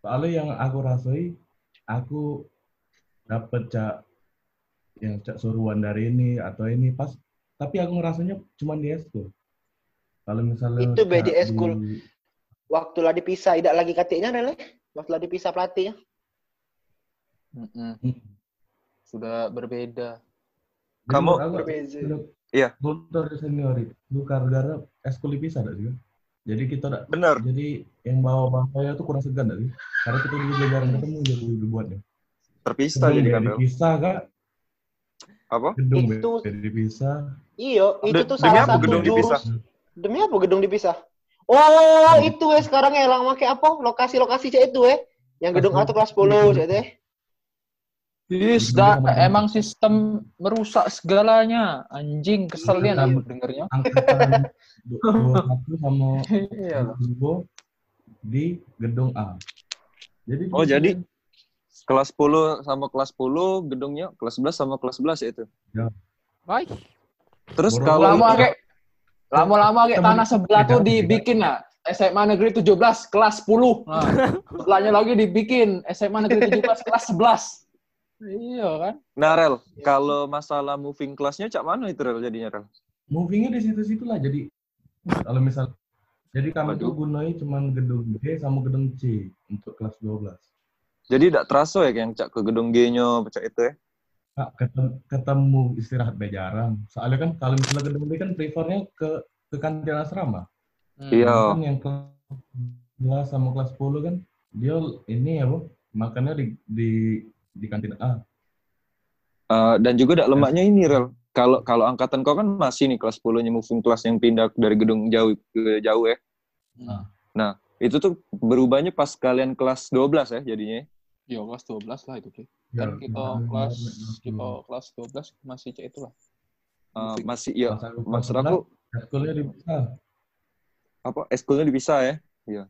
Soalnya yang aku rasai, aku dapet cak yang cak suruhan dari ini atau ini pas, tapi aku ngerasanya cuma di eskul. Kalau misalnya Itu be cak di eskul. Waktu lah dipisah, tidak lagi katiknya, Rele. Waktu lah dipisah pelatihnya. Mm-mm. Hmm. Sudah berbeda. Kamu- sudah- Iya. Kultur seniori itu gara-gara eskul dipisah dah juga. Jadi kita dak Bener. jadi yang bawa-bawa itu kurang segan tadi. Karena kita dulu jarang ketemu jadi dibuatnya. Terpisah jadi be kan Rel. dipisah kak, Apa? gedung be Itu- dipisah. Iyo, itu De- tuh salah satu gedung jurus. dipisah? Demi apa gedung dipisah? Oh, itu ya sekarang ya lang make apa? Lokasi-lokasi cek itu ya. Yang gedung Kelas A tuh kelas 10 cek teh. Yes, sama- emang sistem merusak segalanya. Anjing, keselnya Iya. aku dengernya. Angkatan 21 sama Iya lah. 22 di gedung A. Jadi Oh, jadi kelas 10 sama kelas 10 gedungnya kelas 11 sama kelas 11 ya itu. Baik. Terus kalau Lama kayak lama-lama kayak tanah sebelah tuh dibikin lah. SMA negeri 17 kelas 10. Nah, sebelahnya lagi dibikin SMA negeri 17 kelas 11. Iya kan? Nah, Rel, kalau masalah moving class-nya cak mana itu Rel jadinya Rel? Movingnya di situ-situ lah. Jadi kalau misal jadi kami tuh gunai cuman gedung B sama gedung C untuk kelas 12. Jadi tidak terasa ya kayak cak ke gedung G-nya cak itu ya? Kak, ketemu, ketemu istirahat B jarang. Soalnya kan kalau misalnya gedung B kan prefernya ke ke kantin asrama. Hmm. Iya. Kan yang kelas 11 sama kelas 10 kan dia ini ya, Bu, makannya di di di kantin A. Eh, dan juga dak lemaknya ini Rel. Kalau kalau angkatan kau kan masih nih kelas 10-nya moving class yang pindah dari gedung jauh ke jauh ya. Hmm. Nah, itu tuh berubahnya pas kalian kelas 12 ya jadinya. ya? Ya kelas 12 lah itu, Ki. Ya, Kan kita kemarin- kelas kemarin kita 10. kelas 12 masih cek itulah. Eh, Moving. masih ya kelas maksud 11, aku Sekolahnya di ah, apa eskulnya dipisah ya. ya.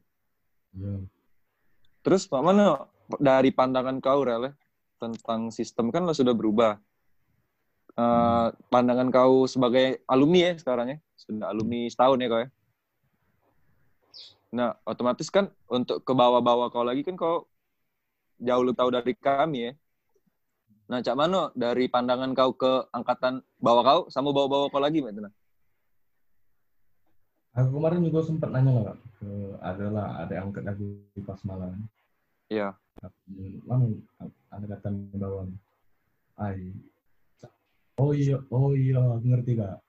Terus Pak mana dari pandangan kau Rel ya, tentang sistem kan lo sudah berubah. Eh, pandangan kau sebagai alumni ya sekarang ya, sudah alumni setahun ya kau ya. Nah, otomatis kan untuk ke bawah-bawah kau lagi kan kau jauh lebih tahu dari kami ya. Nah, Cak Mano, dari pandangan kau ke angkatan bawah kau sama bawah-bawah kau lagi, Mbak Tuna? Aku kemarin juga sempat nanya lah Kak, ke adalah ada angkat aku di pas malam. Iya. Mana ada kata di bawah. Ai. Oh iya, oh iya, ngerti kak.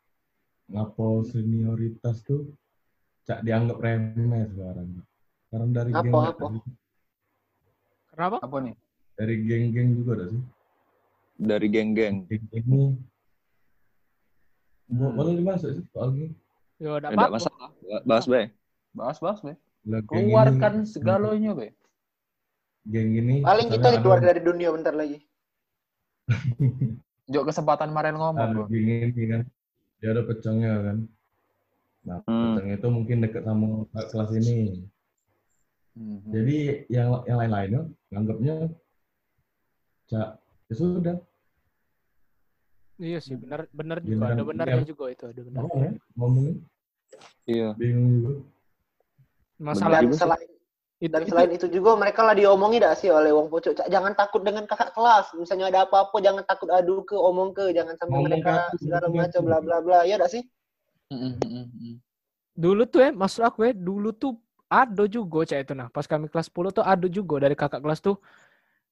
Ngapo senioritas tuh cak dianggap remeh sekarang. Karena dari Apa, geng apa? Kenapa? Apa nih? dari geng-geng juga ada sih. Dari geng-geng. Geng-geng ini Hmm. Boleh dimasuk sih soal geng. Yo, enggak Tidak apa-apa. masalah. Bahas, Be. Lah, geng ini- Keluarkan segalanya, Be. Geng ini Paling kita keluar ada- dari dunia bentar lagi. Jok kesempatan Marel ngomong, ada Bro. geng ini kan dia ada pecongnya kan. Nah, Hmm. pecongnya itu mungkin dekat sama kelas ini. Mhm. Jadi yang yang lain-lainnya nganggapnya cak ya sudah Iya sih, benar benar juga. Ada benarnya iya. juga itu, ada benar. apa ya ngomongin Iya. bingung juga. Masalah Dan selain itu, dan itu- selain itu juga mereka lah diomongi dak sih oleh wong pocok Cak, jangan takut dengan kakak kelas misalnya ada apa-apa jangan takut adu ke omong ke jangan sampai Ngomong mereka segala macam bla bla bla ya dak sih dulu tuh ya, maksud aku ya, dulu tuh ada juga cek itu nah. Pas kami kelas 10 tuh ada juga dari kakak kelas tuh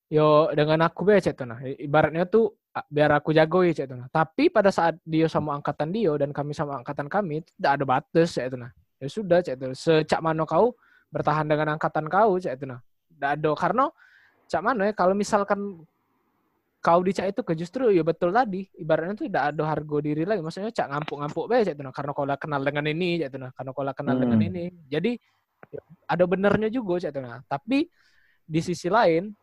yo dengan aku be cek itu nah. Ibaratnya tuh biar aku jago ya cek itu nah. Tapi pada saat dia sama angkatan dia dan kami sama angkatan kami tidak ada batas cek itu nah. Ya sudah cek itu. Secak mano kau bertahan dengan angkatan kau cek itu nah. Ada. Karena cak mano ya kalau misalkan kau dicak itu ke justru ya betul tadi. Ibaratnya tuh tidak ada harga diri lagi. Maksudnya cak ngampuk-ngampuk be cak itu nah karena kau lah kenal dengan ini cak itu nah karena kau lah kenal dengan Hmm. ini. Jadi ya, ada benernya juga cak itu nah tapi di sisi lain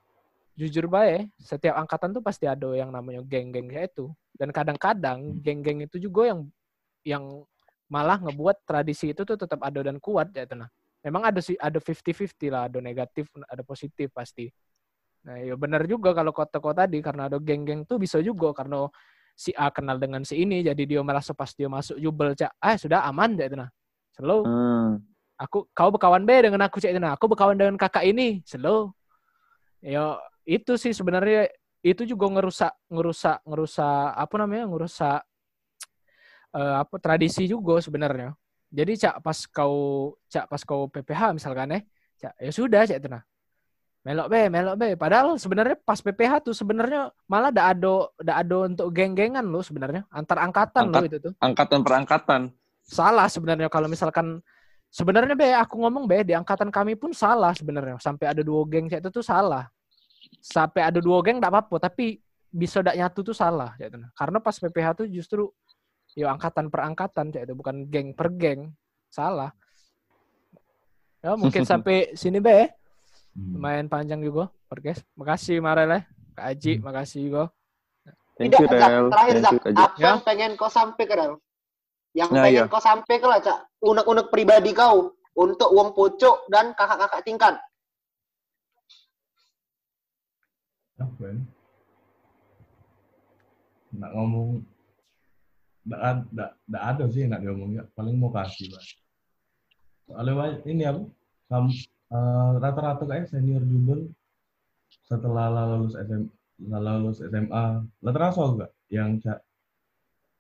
jujur bae setiap angkatan tuh pasti ada yang namanya geng-geng kayak itu. Dan kadang-kadang geng-geng itu juga yang yang malah ngebuat tradisi itu tuh tetap ada dan kuat ya itu nah memang ada sih ada 50-50 lah ada negatif ada positif pasti. Nah, ya benar juga kalau kota-kota tadi karena ada geng-geng tuh bisa juga karena si A kenal dengan si ini jadi dia merasa pas dia masuk jubel cak ah sudah aman cak itu nah. Slow. Hmm. aku kau berkawan be dengan aku cak itu nah. Aku berkawan dengan kakak ini slow. Ya itu sih sebenarnya itu juga ngerusak ngerusak ngerusak apa namanya ngerusak eh, apa tradisi juga sebenarnya jadi cak pas kau cak pas kau PPH misalkan ya cak ya sudah cak itu nah. Melok be melok be. Padahal sebenarnya pas PPH tuh sebenarnya malah ada ada ada ada untuk geng-gengan lo sebenarnya. Antar angkatan lo Angkat- itu tuh. Angkatan per angkatan. salah sebenarnya kalau misalkan sebenarnya be aku ngomong be di angkatan kami pun salah sebenarnya. Sampai ada dua geng cak itu tuh salah. Sampai ada dua geng tidak apa-apa tapi bisa tidak nyatu tuh salah cak itu. karena pas PPH tuh justru ya angkatan per angkatan cak itu bukan geng per geng salah ya mungkin sampai sini be Hmm. lumayan panjang juga podcast makasih Marel Kak Aji makasih juga Thank tidak you. Rel. terakhir Thank Cak apa Ya. yang pengen kau sampai ke Rel yang Nah, pengen iya. kau sampai ke lah Cak unek-unek pribadi kau untuk wong pocok dan kakak-kakak tingkat apa ya? Nak ngomong nggak ada sih nak diomongin. Paling mau kasih lah soalnya ini apa? Sam, eh, rata-rata kayak senior jubel setelah lulus SM setelah lulus SMA lah terasa enggak yang Cak,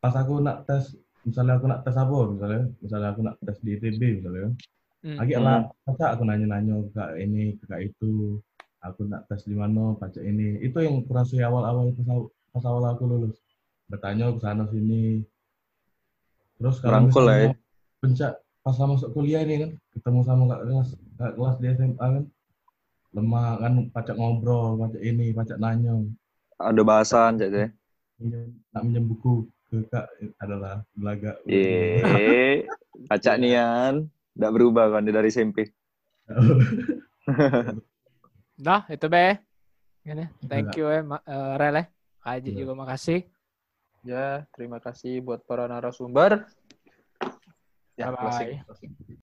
pas aku nak tes misalnya aku nak tes apa misalnya misalnya aku nak tes di ITB misalnya Hmm. lagi lah Cak, aku nanya-nanya kak ini ke kak itu aku nak tes di mana baca ini. Itu yang kurasa awal-awal pas, pas awal aku lulus. Bertanya ke sana sini terus kalau Merangkul lah ya. pencak pas sama masuk kuliah ini kan ketemu sama kak kelas kak kelas di SMA kan lemah kan pacak ngobrol pacak ini pacak nanya Ada bahasan cak ya. Minjem- nak minjem buku ke kak adalah belaga Iya. Acak nian. Nggak berubah kan dia dari SMP. Nah, itu be. Gini, thank you eh, eh, Rel eh. Haji Iya. juga makasih. Ya, terima kasih buat para narasumber. Ya, Bye-bye. closing, closing.